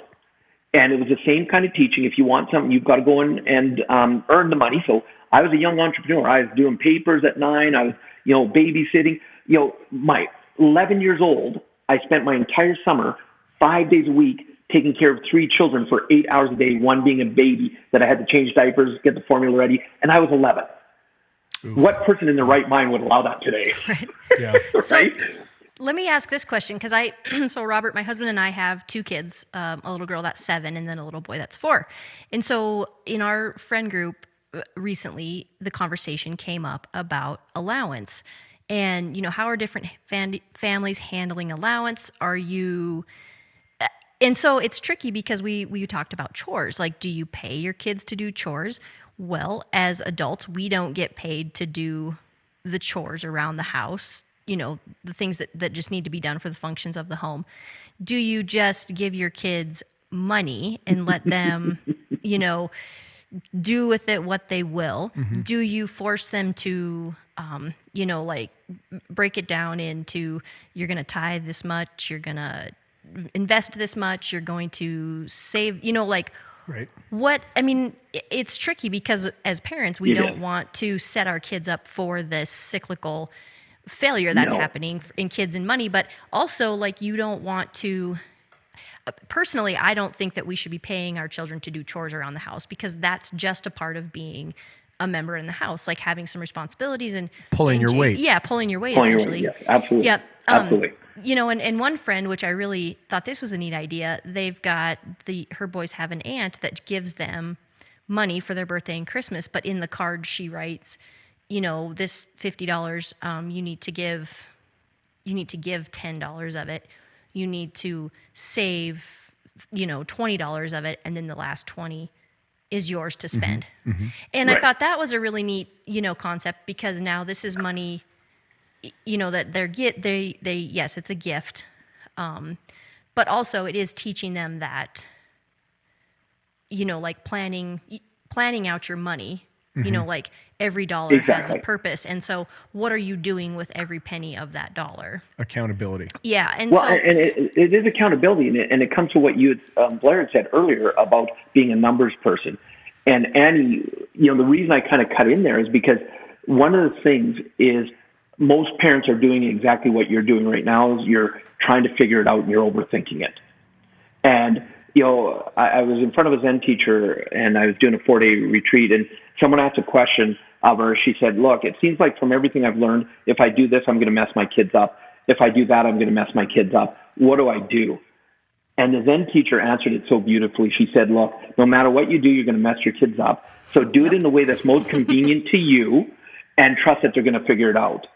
And it was the same kind of teaching. If you want something, you've got to go in and um, earn the money. So I was a young entrepreneur. I was doing papers at nine. I was, you know, babysitting. You know, my 11 years old, I spent my entire summer, five days a week, taking care of three children for eight hours a day, one being a baby that I had to change diapers, get the formula ready, and I was 11. What person in their right mind would allow that today? Yeah. right? Let me ask this question because I, so Robert, my husband and I have two kids, um, a little girl that's seven and then a little boy that's four. And so in our friend group uh, recently, the conversation came up about allowance. And, you know, how are different fam- families handling allowance? Are you, and so it's tricky because we we talked about chores. Like, do you pay your kids to do chores? Well, as adults, we don't get paid to do the chores around the house. You know, the things that that just need to be done for the functions of the home. Do you just give your kids money and let them, you know, do with it what they will? Do you force them to, um, you know, like break it down into you're going to tithe this much, you're going to invest this much, you're going to save, you know, like Right. what I mean, it's tricky because as parents, we It don't want to set our kids up for this cyclical failure that's No. happening in kids and money, but also like you don't want to uh, personally, I don't think that we should be paying our children to do chores around the house because that's just a part of being a member in the house, like having some responsibilities and Pulling and your weight. Yeah, pulling your weight Pulling your weight, essentially. yes, absolutely. Yep. Um, Absolutely. You know, and, and one friend, which I really thought this was a neat idea, they've got the her boys have an aunt that gives them money for their birthday and Christmas, but in the card she writes, you know, this fifty dollars, um, you need to give you need to give ten dollars of it. You need to save, you know, twenty dollars of it, and then the last twenty is yours to spend. And I thought that was a really neat, you know, concept because now this is money, y- you know, that they're get they they yes, it's a gift, um, but also it is teaching them that, you know, like planning planning out your money. You know, like every dollar has a purpose, and so what are you doing with every penny of that dollar? Accountability. Yeah, and Well, so and it, it is accountability, and it, and it comes to what you, um, Blair, had said earlier about being a numbers person. And Annie, you know, the reason I kind of cut in there is because one of the things is most parents are doing exactly what you're doing right now. Is you're trying to figure it out and you're overthinking it. And you know, I, I was in front of a Zen teacher and I was doing a four day retreat, and someone asked a question of her. She said, "Look, it seems like from everything I've learned, if I do this, I'm going to mess my kids up. If I do that, I'm going to mess my kids up. What do I do?" And the Zen teacher answered it so beautifully. She said, Look, no matter what you do, you're going to mess your kids up. So do it in the way that's most convenient to you and trust that they're going to figure it out.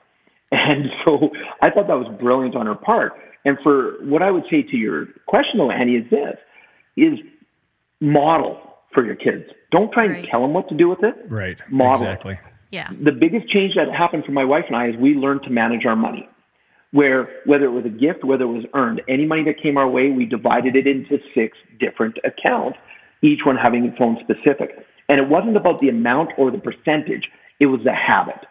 And so I thought that was brilliant on her part. And for what I would say to your question, though, Annie, is this is model for your kids. Don't try and Right. tell them what to do with it. Right. Model. Exactly. yeah, The biggest change that happened for my wife and I is we learned to manage our money where whether it was a gift, whether it was earned, any money that came our way, we divided it into six different accounts, each one having its own specific. And it wasn't about the amount or the percentage, it was the habit.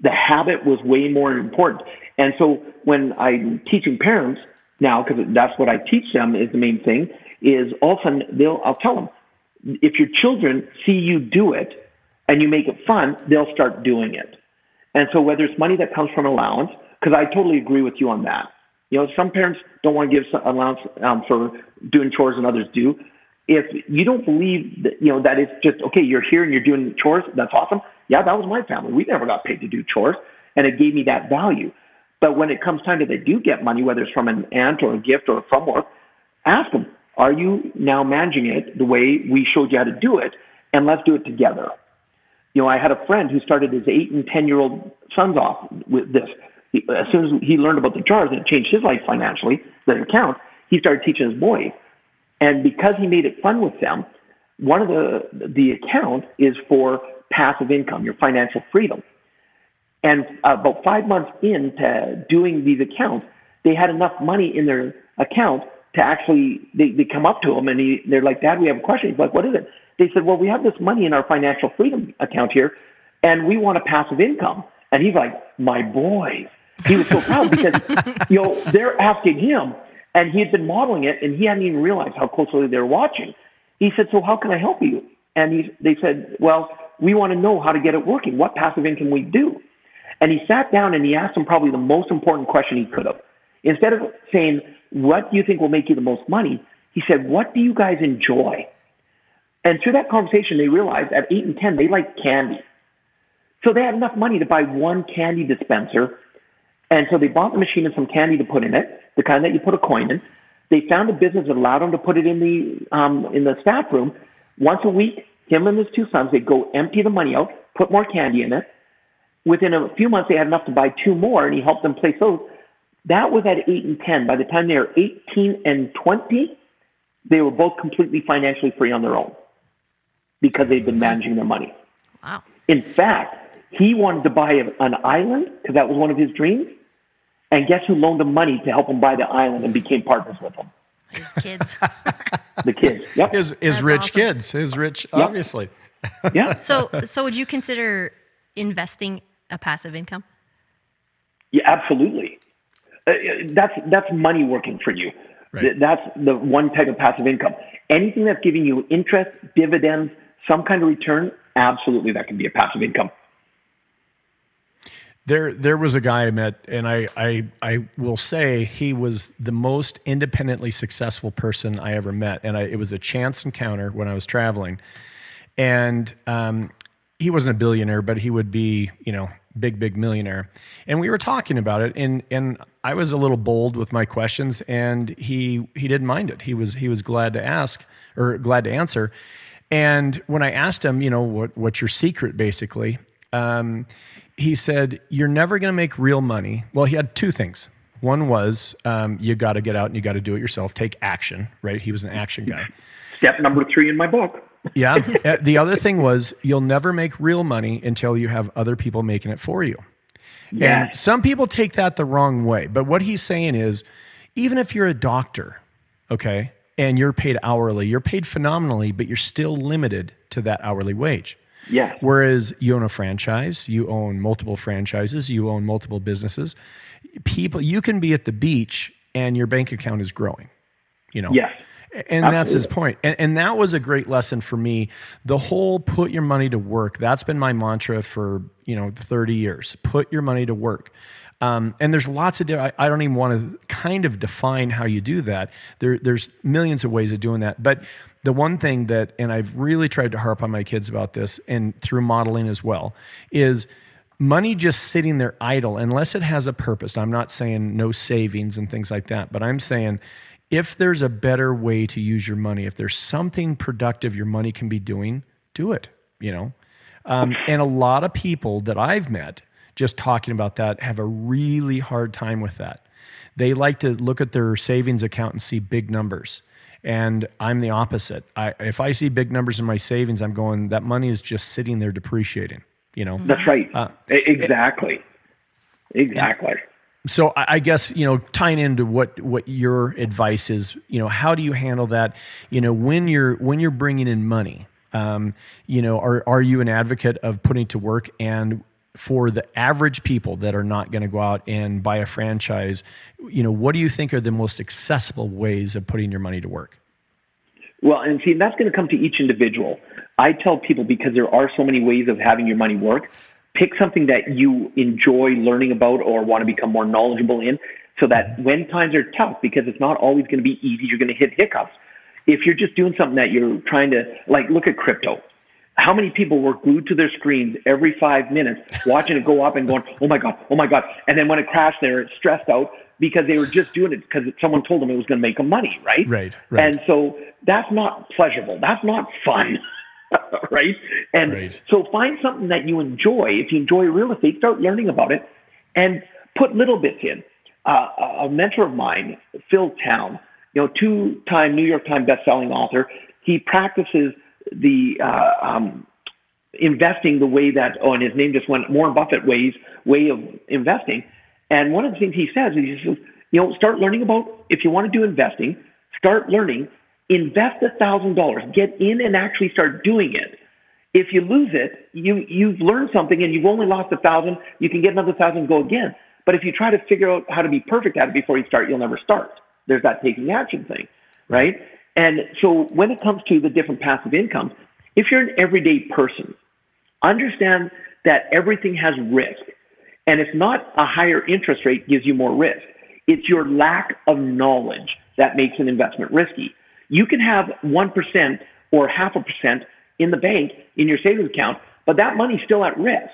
The habit was way more important. And so when I'm teaching parents now, because that's what I teach them is the main thing, is all of they'll I'll tell them, if your children see you do it and you make it fun, they'll start doing it. And so whether it's money that comes from allowance, because I totally agree with you on that. You know, some parents don't want to give allowance um, for doing chores and others do. If you don't believe that, you know, that it's just, okay, you're here and you're doing chores, that's awesome. Yeah, that was my family. We never got paid to do chores and it gave me that value. But when it comes time that they do get money, whether it's from an aunt or a gift or from work, ask them, are you now managing it the way we showed you how to do it? And let's do it together. You know, I had a friend who started his eight and 10 year old sons off with this. As soon as he learned about the jars and it changed his life financially, the account, he started teaching his boys. And because he made it fun with them, one of the, the account is for passive income, your financial freedom. And uh, about five months into doing these accounts, they had enough money in their account to actually, they, they come up to him and he, they're like, Dad, we have a question. He's like, what is it? They said, well, we have this money in our financial freedom account here and we want a passive income. And he's like, my boys, He was so proud because, you know, they're asking him, and he had been modeling it, and he hadn't even realized how closely they were watching. He said, "So how can I help you?" And he, they said, "Well, we want to know how to get it working. What passive income we do?" And he sat down and he asked them probably the most important question he could have. Instead of saying, "What do you think will make you the most money?" He said, "What do you guys enjoy?" And through that conversation, they realized at eight and ten they like candy. So they had enough money to buy one candy dispenser. And so they bought the machine and some candy to put in it, the kind that you put a coin in. They found a business that allowed them to put it in the um, in the staff room. Once a week, him and his two sons, they'd go empty the money out, put more candy in it. Within a few months, they had enough to buy two more, and he helped them place those. That was at eight and ten. By the time they were eighteen and twenty, they were both completely financially free on their own because they'd been managing their money. Wow. In fact, he wanted to buy an island because that was one of his dreams. And guess who loaned him money to help him buy the island and became partners with him? His kids. The kids. Yep. His, his That's rich awesome. kids, his rich, obviously. Yeah. so, so would you consider investing a passive income? Yeah, absolutely. Uh, that's that's money working for you. Right. Th- That's the one type of passive income. Anything that's giving you interest, dividends, some kind of return, absolutely that can be a passive income. There, there was a guy I met, and I, I, I will say he was the most independently successful person I ever met, and I, it was a chance encounter when I was traveling, and um, he wasn't a billionaire, but he would be, you know, big, big millionaire, and we were talking about it, and and I was a little bold with my questions, and he he didn't mind it. He was he was glad to ask or glad to answer, and when I asked him, you know, what what's your secret, basically. Um, he said, You're never going to make real money. Well, he had two things. One was um, you got to get out and you got to do it yourself, take action, right? He was an action guy. Step number three in my book. Yeah. Uh, the other thing was you'll never make real money until you have other people making it for you. And some people take that the wrong way. But what he's saying is even if you're a doctor, okay, and you're paid hourly, you're paid phenomenally, but you're still limited to that hourly wage. Yes. Whereas you own a franchise, you own multiple franchises, you own multiple businesses. People, you can be at the beach and your bank account is growing. You know. Yes. And that's his point. And, and that was a great lesson for me. The whole put your money to work. That's been my mantra for you know 30 years. Put your money to work. Um, and there's lots of. I, I don't even want to kind of define how you do that. There, there's millions of ways of doing that. But the one thing that, and I've really tried to harp on my kids about this, and through modeling as well, is money just sitting there idle unless it has a purpose. I'm not saying no savings and things like that, but I'm saying if there's a better way to use your money, if there's something productive your money can be doing, do it. You know, um, and a lot of people that I've met just talking about that have a really hard time with that. They like to look at their savings account and see big numbers. And I'm the opposite. I, if I see big numbers in my savings, I'm going, that money is just sitting there depreciating, you know? That's right. Uh, exactly. Exactly. so I I guess you know tying into what what your advice is, you know, how do you handle that? You know, when you're when you're bringing in money, um, you know, are are you an advocate of putting to work and for the average people that are not going to go out and buy a franchise, you know, what do you think are the most accessible ways of putting your money to work? Well, and see, that's going to come to each individual. I tell people because there are so many ways of having your money work, pick something that you enjoy learning about or want to become more knowledgeable in so that when times are tough, because it's not always going to be easy, you're going to hit hiccups. If you're just doing something that you're trying to, like, look at crypto. How many people were glued to their screens every five minutes, watching it go up and going, "Oh my god, oh my god!" And then when it crashed, they were stressed out because they were just doing it because someone told them it was going to make them money, right? Right, right. And so that's not pleasurable. That's not fun, right? And Right. so find something that you enjoy. If you enjoy real estate, start learning about it, and put little bits in. Uh, a mentor of mine, Phil Town, you know, two-time New York Times best-selling author, he practices the uh, um, investing the way that, oh, and his name just went Warren Buffett ways way of investing. And one of the things he says is, he says, you know, start learning about if you want to do investing, start learning, invest a thousand dollars, get in and actually start doing it. If you lose it, you you've learned something and you've only lost a thousand. You can get another thousand, and go again. But if you try to figure out how to be perfect at it before you start, you'll never start. There's that taking action thing, right? And so when it comes to the different passive incomes, if you're an everyday person, understand that everything has risk. And it's not a higher interest rate gives you more risk. It's your lack of knowledge that makes an investment risky. You can have 1% or half a percent in the bank in your savings account, but that money's still at risk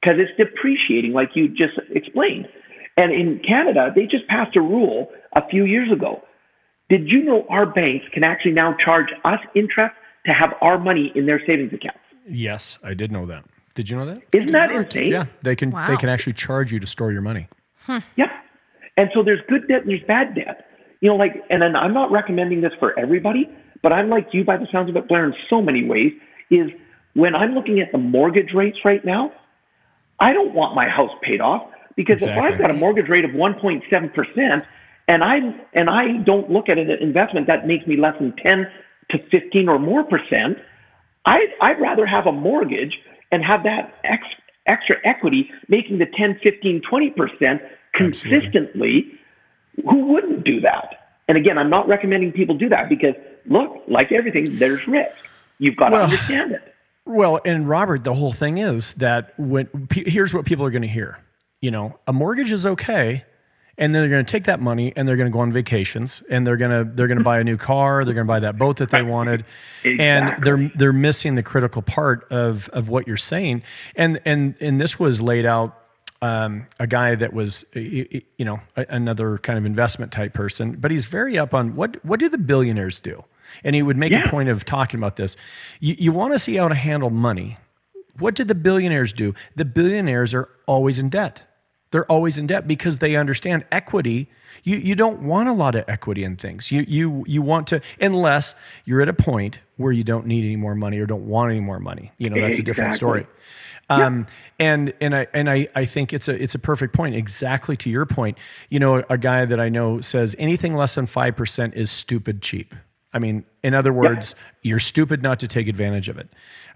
because it's depreciating, like you just explained. And in Canada, they just passed a rule a few years ago. Did you know our banks can actually now charge us interest to have our money in their savings accounts? Yes, I did know that. Did you know that? Isn't that not. insane? Yeah, they can they can actually charge you to store your money. Yeah. And so there's good debt and there's bad debt. You know, like, and then I'm not recommending this for everybody, but I'm like you by the sounds of it, Blair, in so many ways, is when I'm looking at the mortgage rates right now, I don't want my house paid off because if I've got a mortgage rate of 1.7% and I and I don't look at an investment that makes me less than 10 to 15 or more percent, I, I'd rather have a mortgage and have that ex, extra equity making the 10, 15, 20% consistently. Who wouldn't do that? And again, I'm not recommending people do that because look, like everything, there's risk. You've got Well- to understand it. Well, and Robert, the whole thing is that when here's what people are going to hear. You know, a mortgage is okay, and then they're going to take that money and they're going to go on vacations and they're going to they're going to buy a new car, they're going to buy that boat that they wanted, and they're they're missing the critical part of of what you're saying. And and and this was laid out. Um, a guy that was, you know, another kind of investment type person, but he's very up on what what do the billionaires do? And he would make a point of talking about this. You, you want to see how to handle money. What do the billionaires do? The billionaires are always in debt. They're always in debt because they understand equity. You, you don't want a lot of equity in things. You, you, you want to, unless you're at a point where you don't need any more money or don't want any more money. You know, that's a different story. Um, and and I and I, I think it's a it's a perfect point. Exactly to your point. You know, a guy that I know says anything less than five percent is stupid cheap. I mean, in other words, you're stupid not to take advantage of it.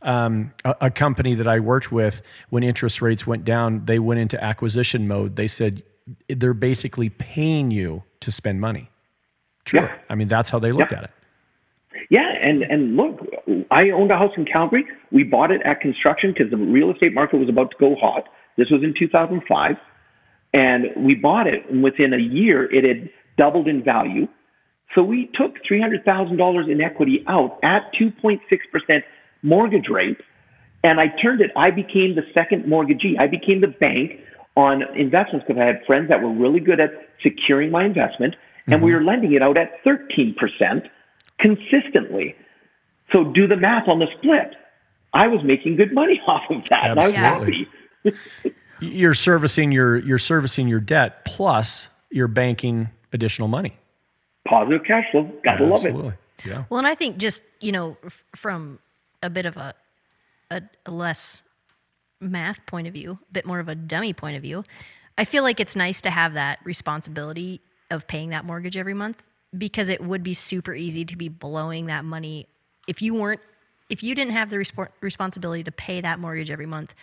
Um, a, a company that I worked with, when interest rates went down, they went into acquisition mode. They said they're basically paying you to spend money. True. Yeah. I mean, that's how they looked Yeah. at it. Yeah, and and look, I owned a house in Calgary. We bought it at construction because the real estate market was about to go hot. This was in 2005, and we bought it, and within a year, it had doubled in value. So we took three hundred thousand dollars in equity out at 2.6 percent mortgage rate, and I turned it. I became the second mortgagee. I became the bank on investments because I had friends that were really good at securing my investment, and we mm-hmm. were lending it out at 13 percent consistently. So do the math on the split. I was making good money off of that. And I was happy. You're servicing your you're servicing your debt plus you're banking additional money. Positive cash flow. Gotta love it. Yeah. Well, and I think just you know f- from a bit of a, a a less math point of view, a bit more of a dummy point of view, I feel like it's nice to have that responsibility of paying that mortgage every month because it would be super easy to be blowing that money if you weren't if you didn't have the respo- responsibility to pay that mortgage every month.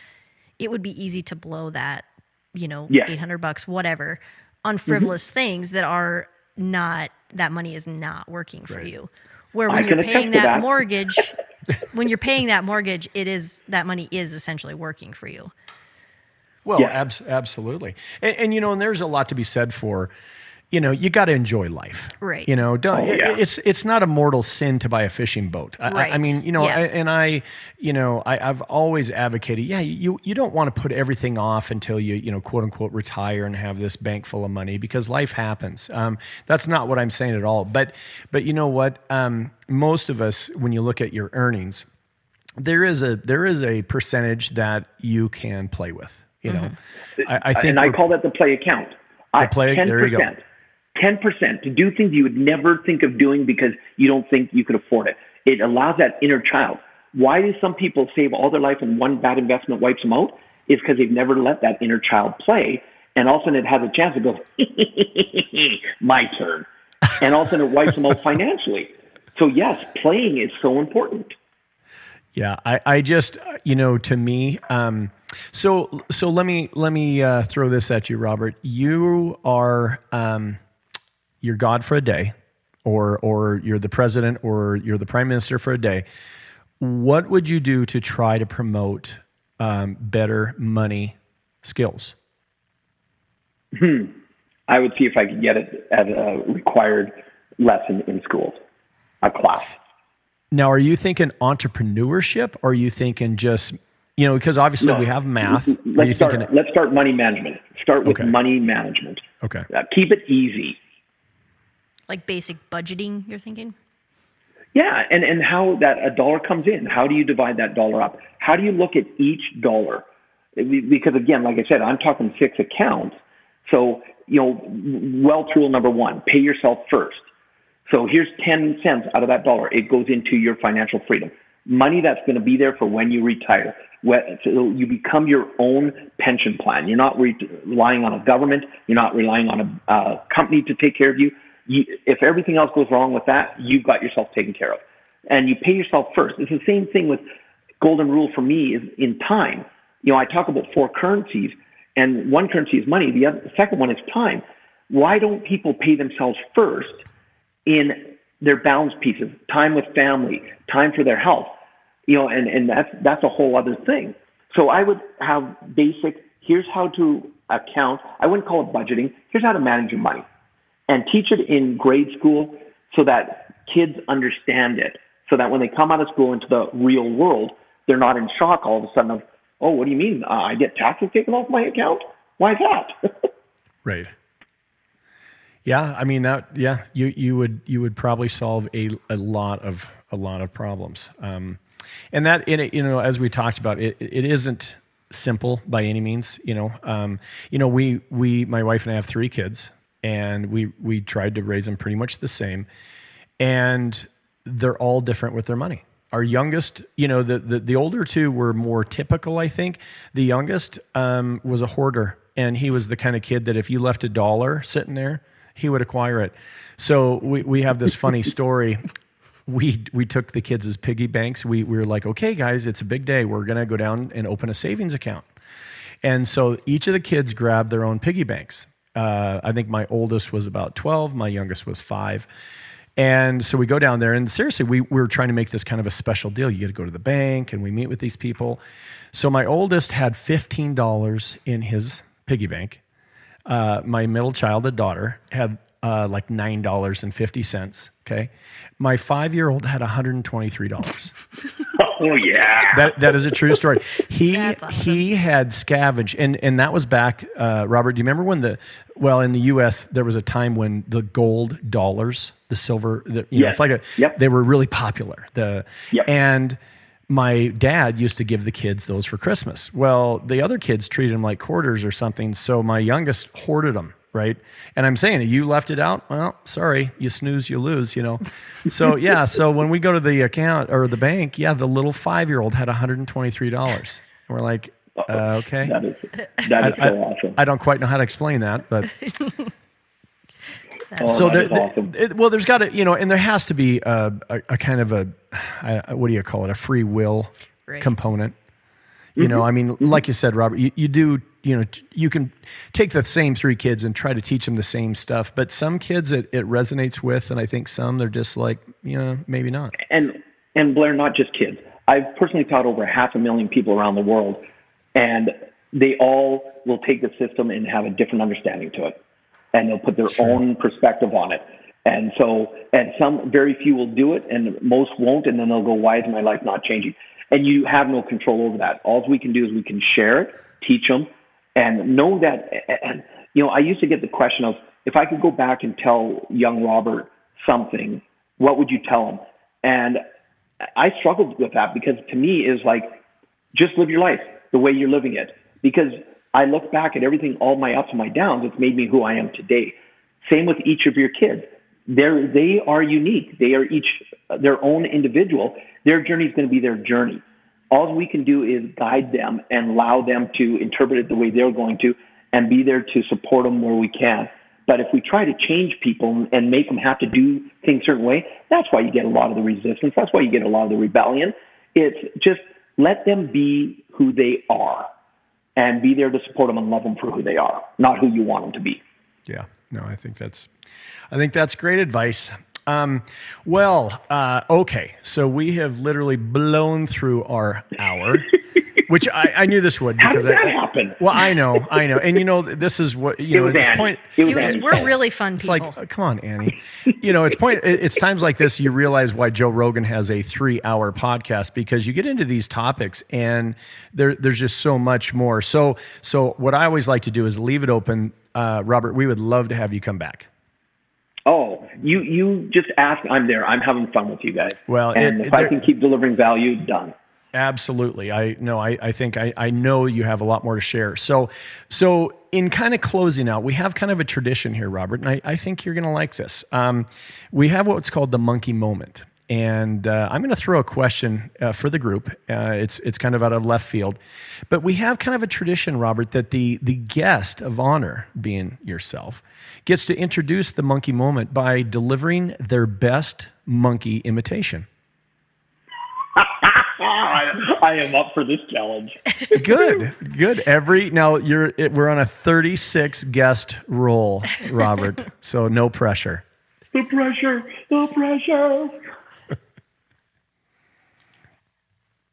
It would be easy to blow that, you know, Yeah. 800 bucks whatever on frivolous mm-hmm. things that are not that money is not working for you. Where I when you're paying that, that. mortgage, when you're paying that mortgage, it is that money is essentially working for you. Well, Yeah. abs- absolutely. And, and you know, and there's a lot to be said for, you know, you got to enjoy life. Right. You know, don't. Oh, yeah. it's it's not a mortal sin to buy a fishing boat. I, I- I mean, you know, Yeah. I, and I, you know, I, I've always advocated. Yeah, you you don't want to put everything off until you you know quote unquote retire and have this bank full of money because life happens. Um, that's not what I'm saying at all. But but you know what? Um, most of us, when you look at your earnings, there is a there is a percentage that you can play with. You know, I, I think and I call that the play account. I, play- 10%, there you go. 10% to do things you would never think of doing because you don't think you could afford it. It allows that inner child. Why do some people save all their life and one bad investment wipes them out? Is because they've never let that inner child play. And all of a sudden it has a chance to go, my turn. And all of a sudden it wipes them out financially. So, yes, playing is so important. Yeah, I, I just, you know, to me, um, So so let me let me uh, throw this at you, Robert. You are um, you're God for a day, or or you're the president, or you're the prime minister for a day. What would you do to try to promote um, better money skills? I would see if I could get it as a required lesson in schools, a class. Now, are you thinking entrepreneurship, or are you thinking just you know because obviously No. we have math? Let's start, thinking let's start money management. Start with Okay. money management. okay? Uh, keep it easy. Like basic budgeting, you're thinking? Yeah, and, and how that a dollar comes in. How do you divide that dollar up? How do you look at each dollar? Because again, like I said, I'm talking six accounts. So, you know, wealth rule number one, pay yourself first. So here's 10 cents out of that dollar. It goes into your financial freedom. Money that's going to be there for when you retire. So you become your own pension plan. You're not re- relying on a government. You're not relying on a uh, company to take care of you. You. If everything else goes wrong with that, you've got yourself taken care of. And you pay yourself first. It's the same thing with golden rule for me is in time. You know, I talk about four currencies, and one currency is money. The, other, the second one is time. Why don't people pay themselves first in their balance pieces? Time with family, time for their health. You know, and, and that's that's a whole other thing. So I would have basic. Here's how to account. I wouldn't call it budgeting. Here's how to manage your money, and teach it in grade school so that kids understand it. So that when they come out of school into the real world, they're not in shock all of a sudden of, oh, what do you mean? Uh, I get taxes taken off my account? Why that? Right. Yeah, I mean that. Yeah, you you would you would probably solve a, a lot of a lot of problems. Um, and that in you know, as we talked about, it it isn't simple by any means. You know, um, you know, we we my wife and I have three kids, and we we tried to raise them pretty much the same, and they're all different with their money. Our youngest, you know, the the, the older two were more typical, I think. The youngest um, was a hoarder, and he was the kind of kid that if you left a dollar sitting there, he would acquire it. So we, we have this funny story. We we took the kids as piggy banks. We, we were like, okay, guys, it's a big day. We're gonna go down and open a savings account. And so each of the kids grabbed their own piggy banks. Uh, I think my oldest was about 12, my youngest was five. And so we go down there, and seriously, we, we were trying to make this kind of a special deal. You get to go to the bank, and we meet with these people. So my oldest had $15 in his piggy bank. Uh, my middle child, a daughter, had uh, like $9.50. Okay. My five year old had $123. oh yeah. That that is a true story. He awesome. he had scavenged, and and that was back. Uh, Robert, do you remember when the well in the U.S. there was a time when the gold dollars, the silver, the, you know, it's like a Yep. they were really popular. The Yep. and my dad used to give the kids those for Christmas. Well, the other kids treated them like quarters or something, so my youngest hoarded them. Right, and I'm saying you left it out. Well, sorry, you snooze, you lose. You know, so yeah. So when we go to the account or the bank, yeah, the little five year old had 123 dollars, and we're like, uh, okay. That is that is I, so awesome. I don't quite know how to explain that, but oh, so that there, is awesome. it- well, there's got to you know, and there has to be a, a, a kind of a what do you call it, a free will Right. component. You know, I mean, like you said, Robert, you, you do you know you can take the same three kids and try to teach them the same stuff, but some kids it, it resonates with, and I think some they're just like you know maybe not. and and Blair, not just kids. I've personally taught over half a million people around the world, and they all will take the system and have a different understanding to it, and they'll put their own perspective on it. And so, and some very few will do it, and most won't, and then they'll go, "Why is my life not changing?" And you have no control over that. All we can do is we can share it, teach them, and know that. And you know, I used to get the question of if I could go back and tell young Robert something, what would you tell him? And I struggled with that because to me is like just live your life the way you're living it. Because I look back at everything, all my ups and my downs, it's made me who I am today. Same with each of your kids. They're, they are unique. They are each their own individual. Their journey is going to be their journey. All we can do is guide them and allow them to interpret it the way they're going to and be there to support them where we can. But if we try to change people and make them have to do things a certain way, that's why you get a lot of the resistance. That's why you get a lot of the rebellion. It's just let them be who they are. and be there to support them and love them for who they are, not who you want them to be. Yeah, no, I think that's, I think that's great advice. Um, well, uh, okay, so we have literally blown through our hour, which I, I knew this would How because did that I, happen? well, I know, I know, and you know, this is what you It know. At this Annie. point, It was It was, we're really fun it's people. like, come on, Annie. You know, it's point. It's times like this you realize why Joe Rogan has a three-hour podcast because you get into these topics and there, there's just so much more. So, so what I always like to do is leave it open. Uh, Robert, we would love to have you come back. Oh, you you just ask. I'm there. I'm having fun with you guys. Well, and it- if I can keep delivering value, done. Absolutely. I no, I, I think I, I know you have a lot more to share. So so in kind of closing out, we have kind of a tradition here, Robert, and I, I think you're gonna like this. Um, we have what's called the monkey moment. And uh, I'm going to throw a question uh, for the group. Uh, it's it's kind of out of left field, but we have kind of a tradition, Robert, that the the guest of honor, being yourself, gets to introduce the monkey moment by delivering their best monkey imitation. I, I am up for this challenge. good good every now you're it, we're on a 36 guest roll robert so no pressure The pressure, the pressure.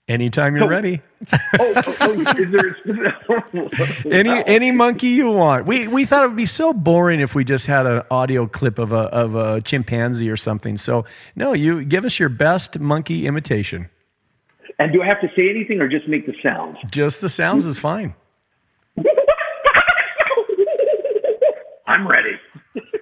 Anytime you're oh. ready. Oh, oh, oh, is there any any monkey you want. We we thought it would be so boring if we just had an audio clip of a of a chimpanzee or something. So no you give us your best monkey imitation. And do I have to say anything or just make the sounds? just the sounds is fine. I'm ready.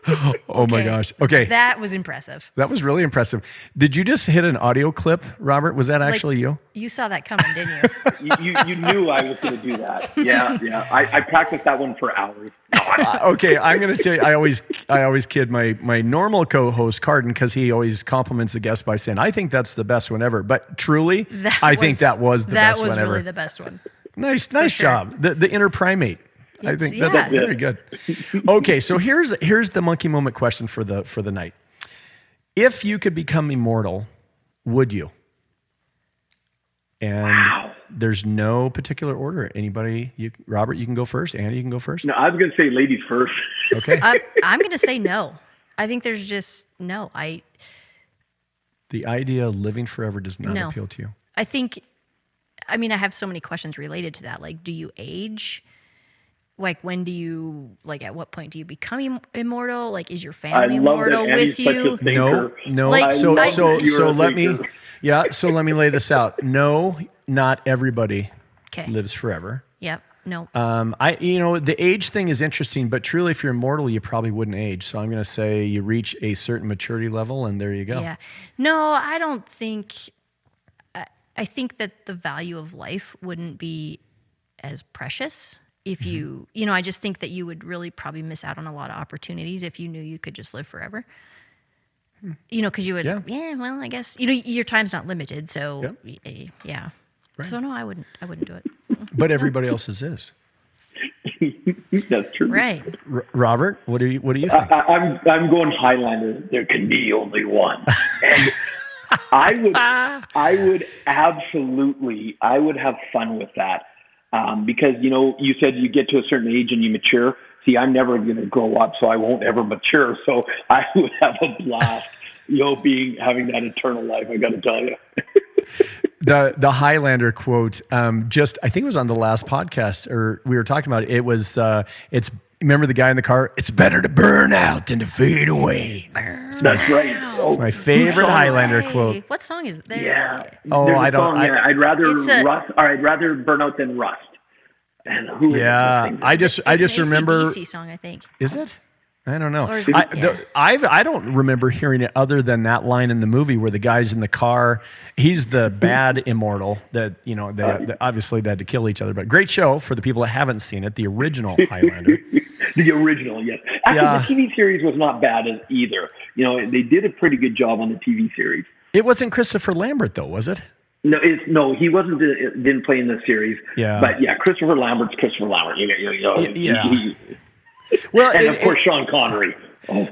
oh my gosh okay that was impressive. that was really impressive did you just hit an audio clip robert was that Like, actually you You saw that coming, didn't you? You, you, you knew I was going to do that. Yeah, yeah. I, I practiced that one for hours. okay, I'm going to tell you. I always, I always kid my my normal co-host Carden because he always compliments the guest by saying, "I think that's the best one ever." But truly, That I think that was the that best was one ever. That was really the best one. nice, nice sure. job. The the inner primate. I think that's yeah. very good. Okay, so here's here's the monkey moment question for the for the night. If you could become immortal, would you? And Wow. there's no particular order. Anybody, you, Robert, you can go first. Andy, you can go first. No, I was going to say ladies first. Okay. Uh, I'm, I'm going to say no. I think there's just no. I The idea of living forever does not No. appeal to you. I think, I mean, I have so many questions related to that. Like, do you age? Like, when do you, like, at what point do you become im- immortal? Like, is your family immortal with you? No, no. Like, so I- so so let me yeah, so let me lay this out. No, not everybody Okay. lives forever. Yep. No. Um, I you know, the age thing is interesting, but truly if you're immortal, you probably wouldn't age. So I'm gonna say you reach a certain maturity level and there you go. Yeah. No, I don't think. I, I think that the value of life wouldn't be as precious if Mm-hmm. you, you know, I just think that you would really probably miss out on a lot of opportunities if you knew you could just live forever. You know, because you would, Yeah. yeah. Well, I guess you know your time's not limited, so Yep. y- y- yeah. Right. So no, I wouldn't. I wouldn't do it. But everybody else's is. That's true. Right. R- Robert, what do you what do you think? I, I'm I'm going Highlander. There can be only one. And I would I would absolutely I would have fun with that um, because you know you said you get to a certain age and you mature. See, I'm never going to grow up, so I won't ever mature. So I would have a blast, you know, being having that eternal life. I got to tell you. the the Highlander quote um, just I think it was on the last podcast or we were talking about it. It was uh, it's remember the guy in the car. It's better to burn out than to fade away. That's right. Oh, My favorite Highlander Hey, quote. What song is there? Yeah. Oh, There's a I don't- Song, I- yeah, I'd rather a- rust, or I'd rather burn out than rust. And who is Yeah. I just I just an remember. AC/DC song, I think. Is it? I don't know. Or it- I, yeah. the, I've, I don't remember hearing it other than that line in the movie where the guy's in the car. He's the bad immortal that, you know, they, uh, they- obviously they had to kill each other. But great show for the people that haven't seen it, the original Highlander. The original, yes. Actually, Yeah. the TV series was not bad as either. You know, they did a pretty good job on the TV series. It wasn't Christopher Lambert, though, was it? No, it's no, he wasn't uh, didn't play in the series. Yeah. but yeah, Christopher Lambert's Christopher Lambert. You know, you know, yeah. he- Well, and it- of course Sean Connery. Oh,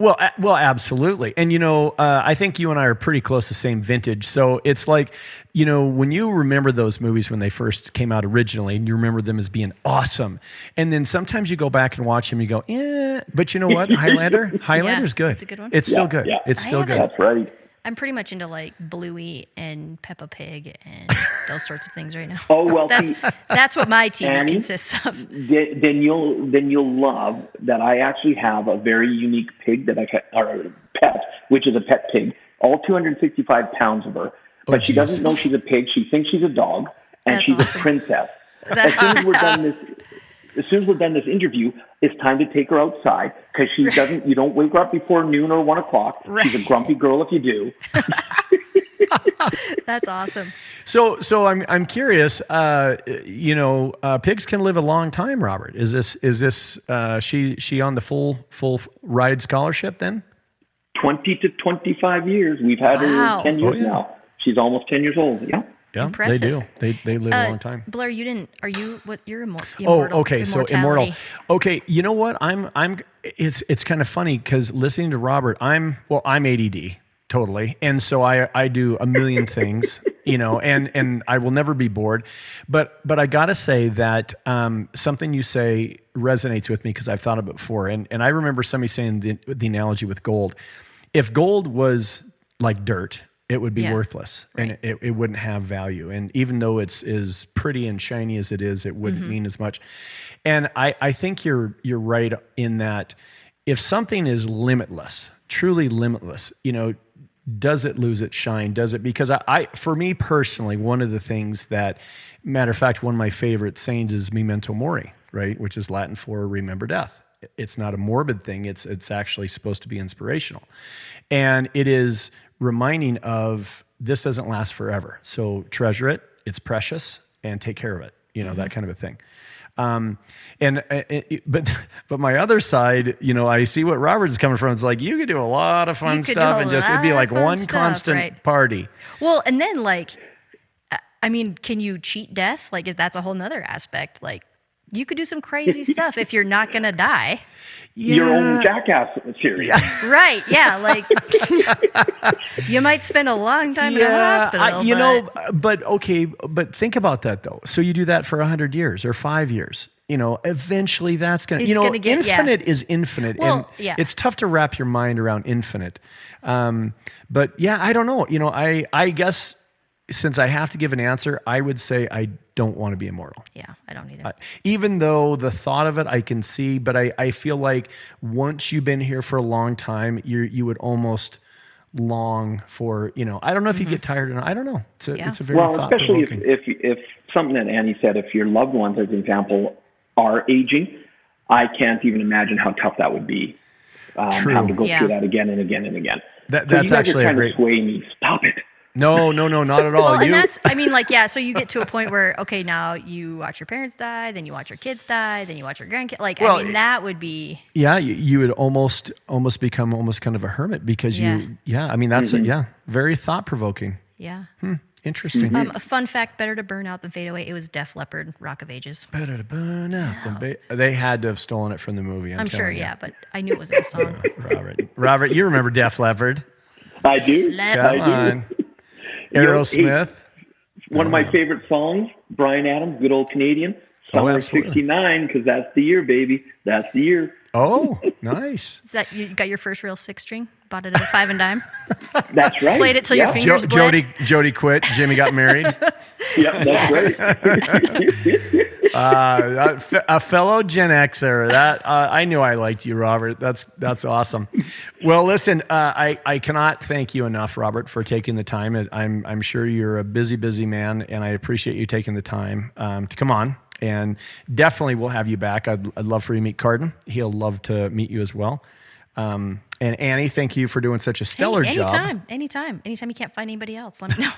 Well, a- well, absolutely. And you know, uh, I think you and I are pretty close to the same vintage. So it's like, you know, when you remember those movies when they first came out originally, and you remember them as being awesome, and then sometimes you go back and watch them, you go, eh. But you know what, Highlander, Highlander's good. it's a good one. It's still good. yeah. It's still good. That's right. I'm pretty much into like Bluey and Peppa Pig and those sorts of things right now. Oh well, That's that's what my TV Annie? consists of. then, then you'll then you'll love that I actually have a very unique pig that I ca- or pet, which is a pet pig, all 265 pounds of her. But oh, she geez. doesn't know she's a pig. She thinks she's a dog, and That's she's awesome. a princess. That- as soon as we're done this, as soon as we're done this interview, it's time to take her outside because she doesn't. You don't wake her up before noon or one o'clock. She's a grumpy girl if you do. That's awesome. So, so I'm I'm curious. Uh, you know, uh, pigs can live a long time. Robert, is this is this uh, she she on the full full ride scholarship then? 20 to 25 years. We've had Wow. her 10 years Oh, yeah. now. She's almost 10 years old. Yeah. Yeah, Impressive. they do. They they live a Uh, long time. Blair, you didn't. Are you what? You're immor- Oh, immortal. okay. So immortal. Okay, you know what? I'm I'm. It's it's kind of funny because listening to Robert, I'm well, I'm ADD totally, and so I I do a million things, you know, and and I will never be bored, but but I gotta say that um, something you say resonates with me because I've thought of it before, and and I remember somebody saying the the analogy with gold. If gold was like dirt, it would be Yeah. worthless and it, it wouldn't have value. And even though it's as pretty and shiny as it is, it wouldn't Mm-hmm. mean as much. And I, I think you're you're right in that if something is limitless, truly limitless, you know, does it lose its shine? Does it? Because I, I for me personally, one of the things that, matter of fact, one of my favorite sayings is memento mori, right? Which is Latin for remember death. It's not a morbid thing. It's it's actually supposed to be inspirational, and it is reminding of this doesn't last forever. So treasure it. It's precious, and take care of it. You know that kind of a thing. Um, and uh, it, but but my other side, you know, I see what Robert's coming from. It's like you could do a lot of fun stuff, and just it'd be like one stuff, constant right. party. Well, and then like, I- I mean, can you cheat death? Like, that's a whole nother aspect. Like, you could do some crazy stuff if you're not gonna die. Your own jackass series. Right? Yeah. Like, you might spend a long time in a hospital. I- you but- know, but okay, but think about that though. So you do that for hundred years or five years. You know, eventually that's gonna. you It's know, gonna get- yeah. infinite is infinite, Well, and yeah. it's tough to wrap your mind around infinite. Um, but yeah, I don't know. You know, I I guess since I have to give an answer, I would say I don't want to be immortal. yeah, I don't either. even though the thought of it I can see, but I, I feel like once you've been here for a long time, you you would almost long for you know I don't know if you get tired or not I don't know it's a Yeah. it's a very Well, thought especially if, if if something that Annie said, if your loved ones, as an example, are aging, I can't even imagine how tough that would be. Um, True. Having to go Yeah. through that again and again and again. That- So that's you guys actually are a trying great- to sway me. Stop it. No no no not at all Well, and You- that's, I mean, like, yeah, so you get to a point where, okay, now you watch your parents die, then you watch your kids die, then you watch your grandkids. Like, Well, I mean, that would be, yeah you, you would almost almost become almost kind of a hermit because Yeah. you yeah I mean that's a, mm-hmm. yeah very thought provoking yeah. Hmm, interesting mm-hmm. Um, a fun fact better to burn out than fade away. It was Def Leppard, Rock of Ages. better to burn out than ba- they had to have stolen it from the movie I'm, I'm sure, you. yeah, but I knew it was a song. Robert Robert you remember Def Leppard I do. Let- I come do. on You know, Aerosmith One of my uh-huh. favorite songs, Bryan Adams, good old Canadian. Oh, Summer Oh, '69, because that's the year, baby. That's the year. Oh, nice. Is that you got your first real six string? Bought it at a five and dime? That's right. Played it till your yeah. finger- Jo- Fingers bled. Jody Jody quit. Jimmy got married. yep, that's right. uh, a fellow Gen Xer. That uh, I knew I liked you, Robert. That's that's awesome. Well, listen, uh, I I cannot thank you enough, Robert, for taking the time. I'm I'm sure you're a busy busy man, and I appreciate you taking the time um, to come on. And definitely, we'll have you back. I'd, I'd love for you to meet Carden. He'll love to meet you as well. Um, and Annie, thank you for doing such a stellar hey, job. anytime, anytime, anytime you can't find anybody else, let me know.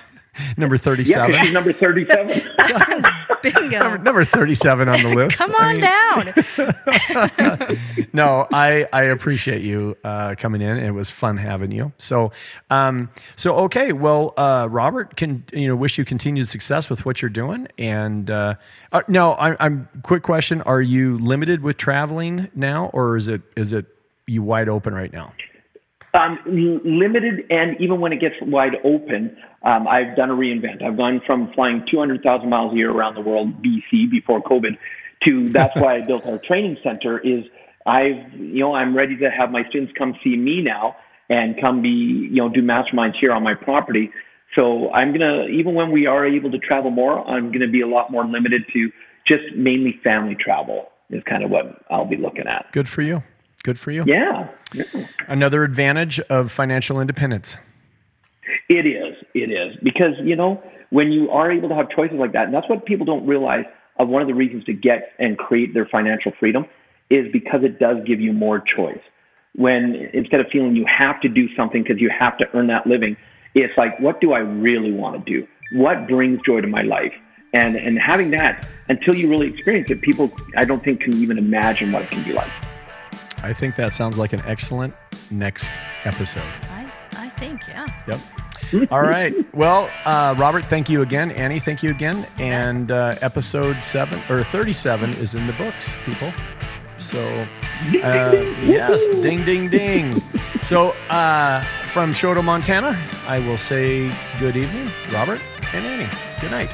Number yeah, thirty-seven. 'cause she's number 37. Bingo. number 37 on the list. Come I on mean, down. No, I, I appreciate you uh, coming in. It was fun having you. So, um, so okay. Well, uh, Robert, can you know wish you continued success with what you're doing. And uh, uh, no, I, I'm quick question: Are you limited with traveling now, or is it is it you wide open right now? Um, limited, and even when it gets wide open, um, I've done a reinvent. I've gone from flying 200,000 miles a year around the world, BC, before COVID, to that's why I built our training center. Is I've you know I'm ready to have my students come see me now and come be you know do masterminds here on my property. So I'm gonna even when we are able to travel more, I'm gonna be a lot more limited to just mainly family travel. Is kind of what I'll be looking at. Good for you. Good for you. Yeah. yeah. Another advantage of financial independence. It is. It is. Because, you know, when you are able to have choices like that, and that's what people don't realize of one of the reasons to get and create their financial freedom is because it does give you more choice. When instead of feeling you have to do something because you have to earn that living, it's like, what do I really want to do? What brings joy to my life? And, and having that until you really experience it, people, I don't think, can even imagine what it can be like. I think that sounds like an excellent next episode. I, I think, yeah. Yep. All right. Well, uh, Robert, thank you again. Annie, thank you again. And uh, episode seven or 37 is in the books, people. So, uh, yes, ding, ding, ding. So, uh, from Choteau, Montana, I will say good evening, Robert and Annie. Good night.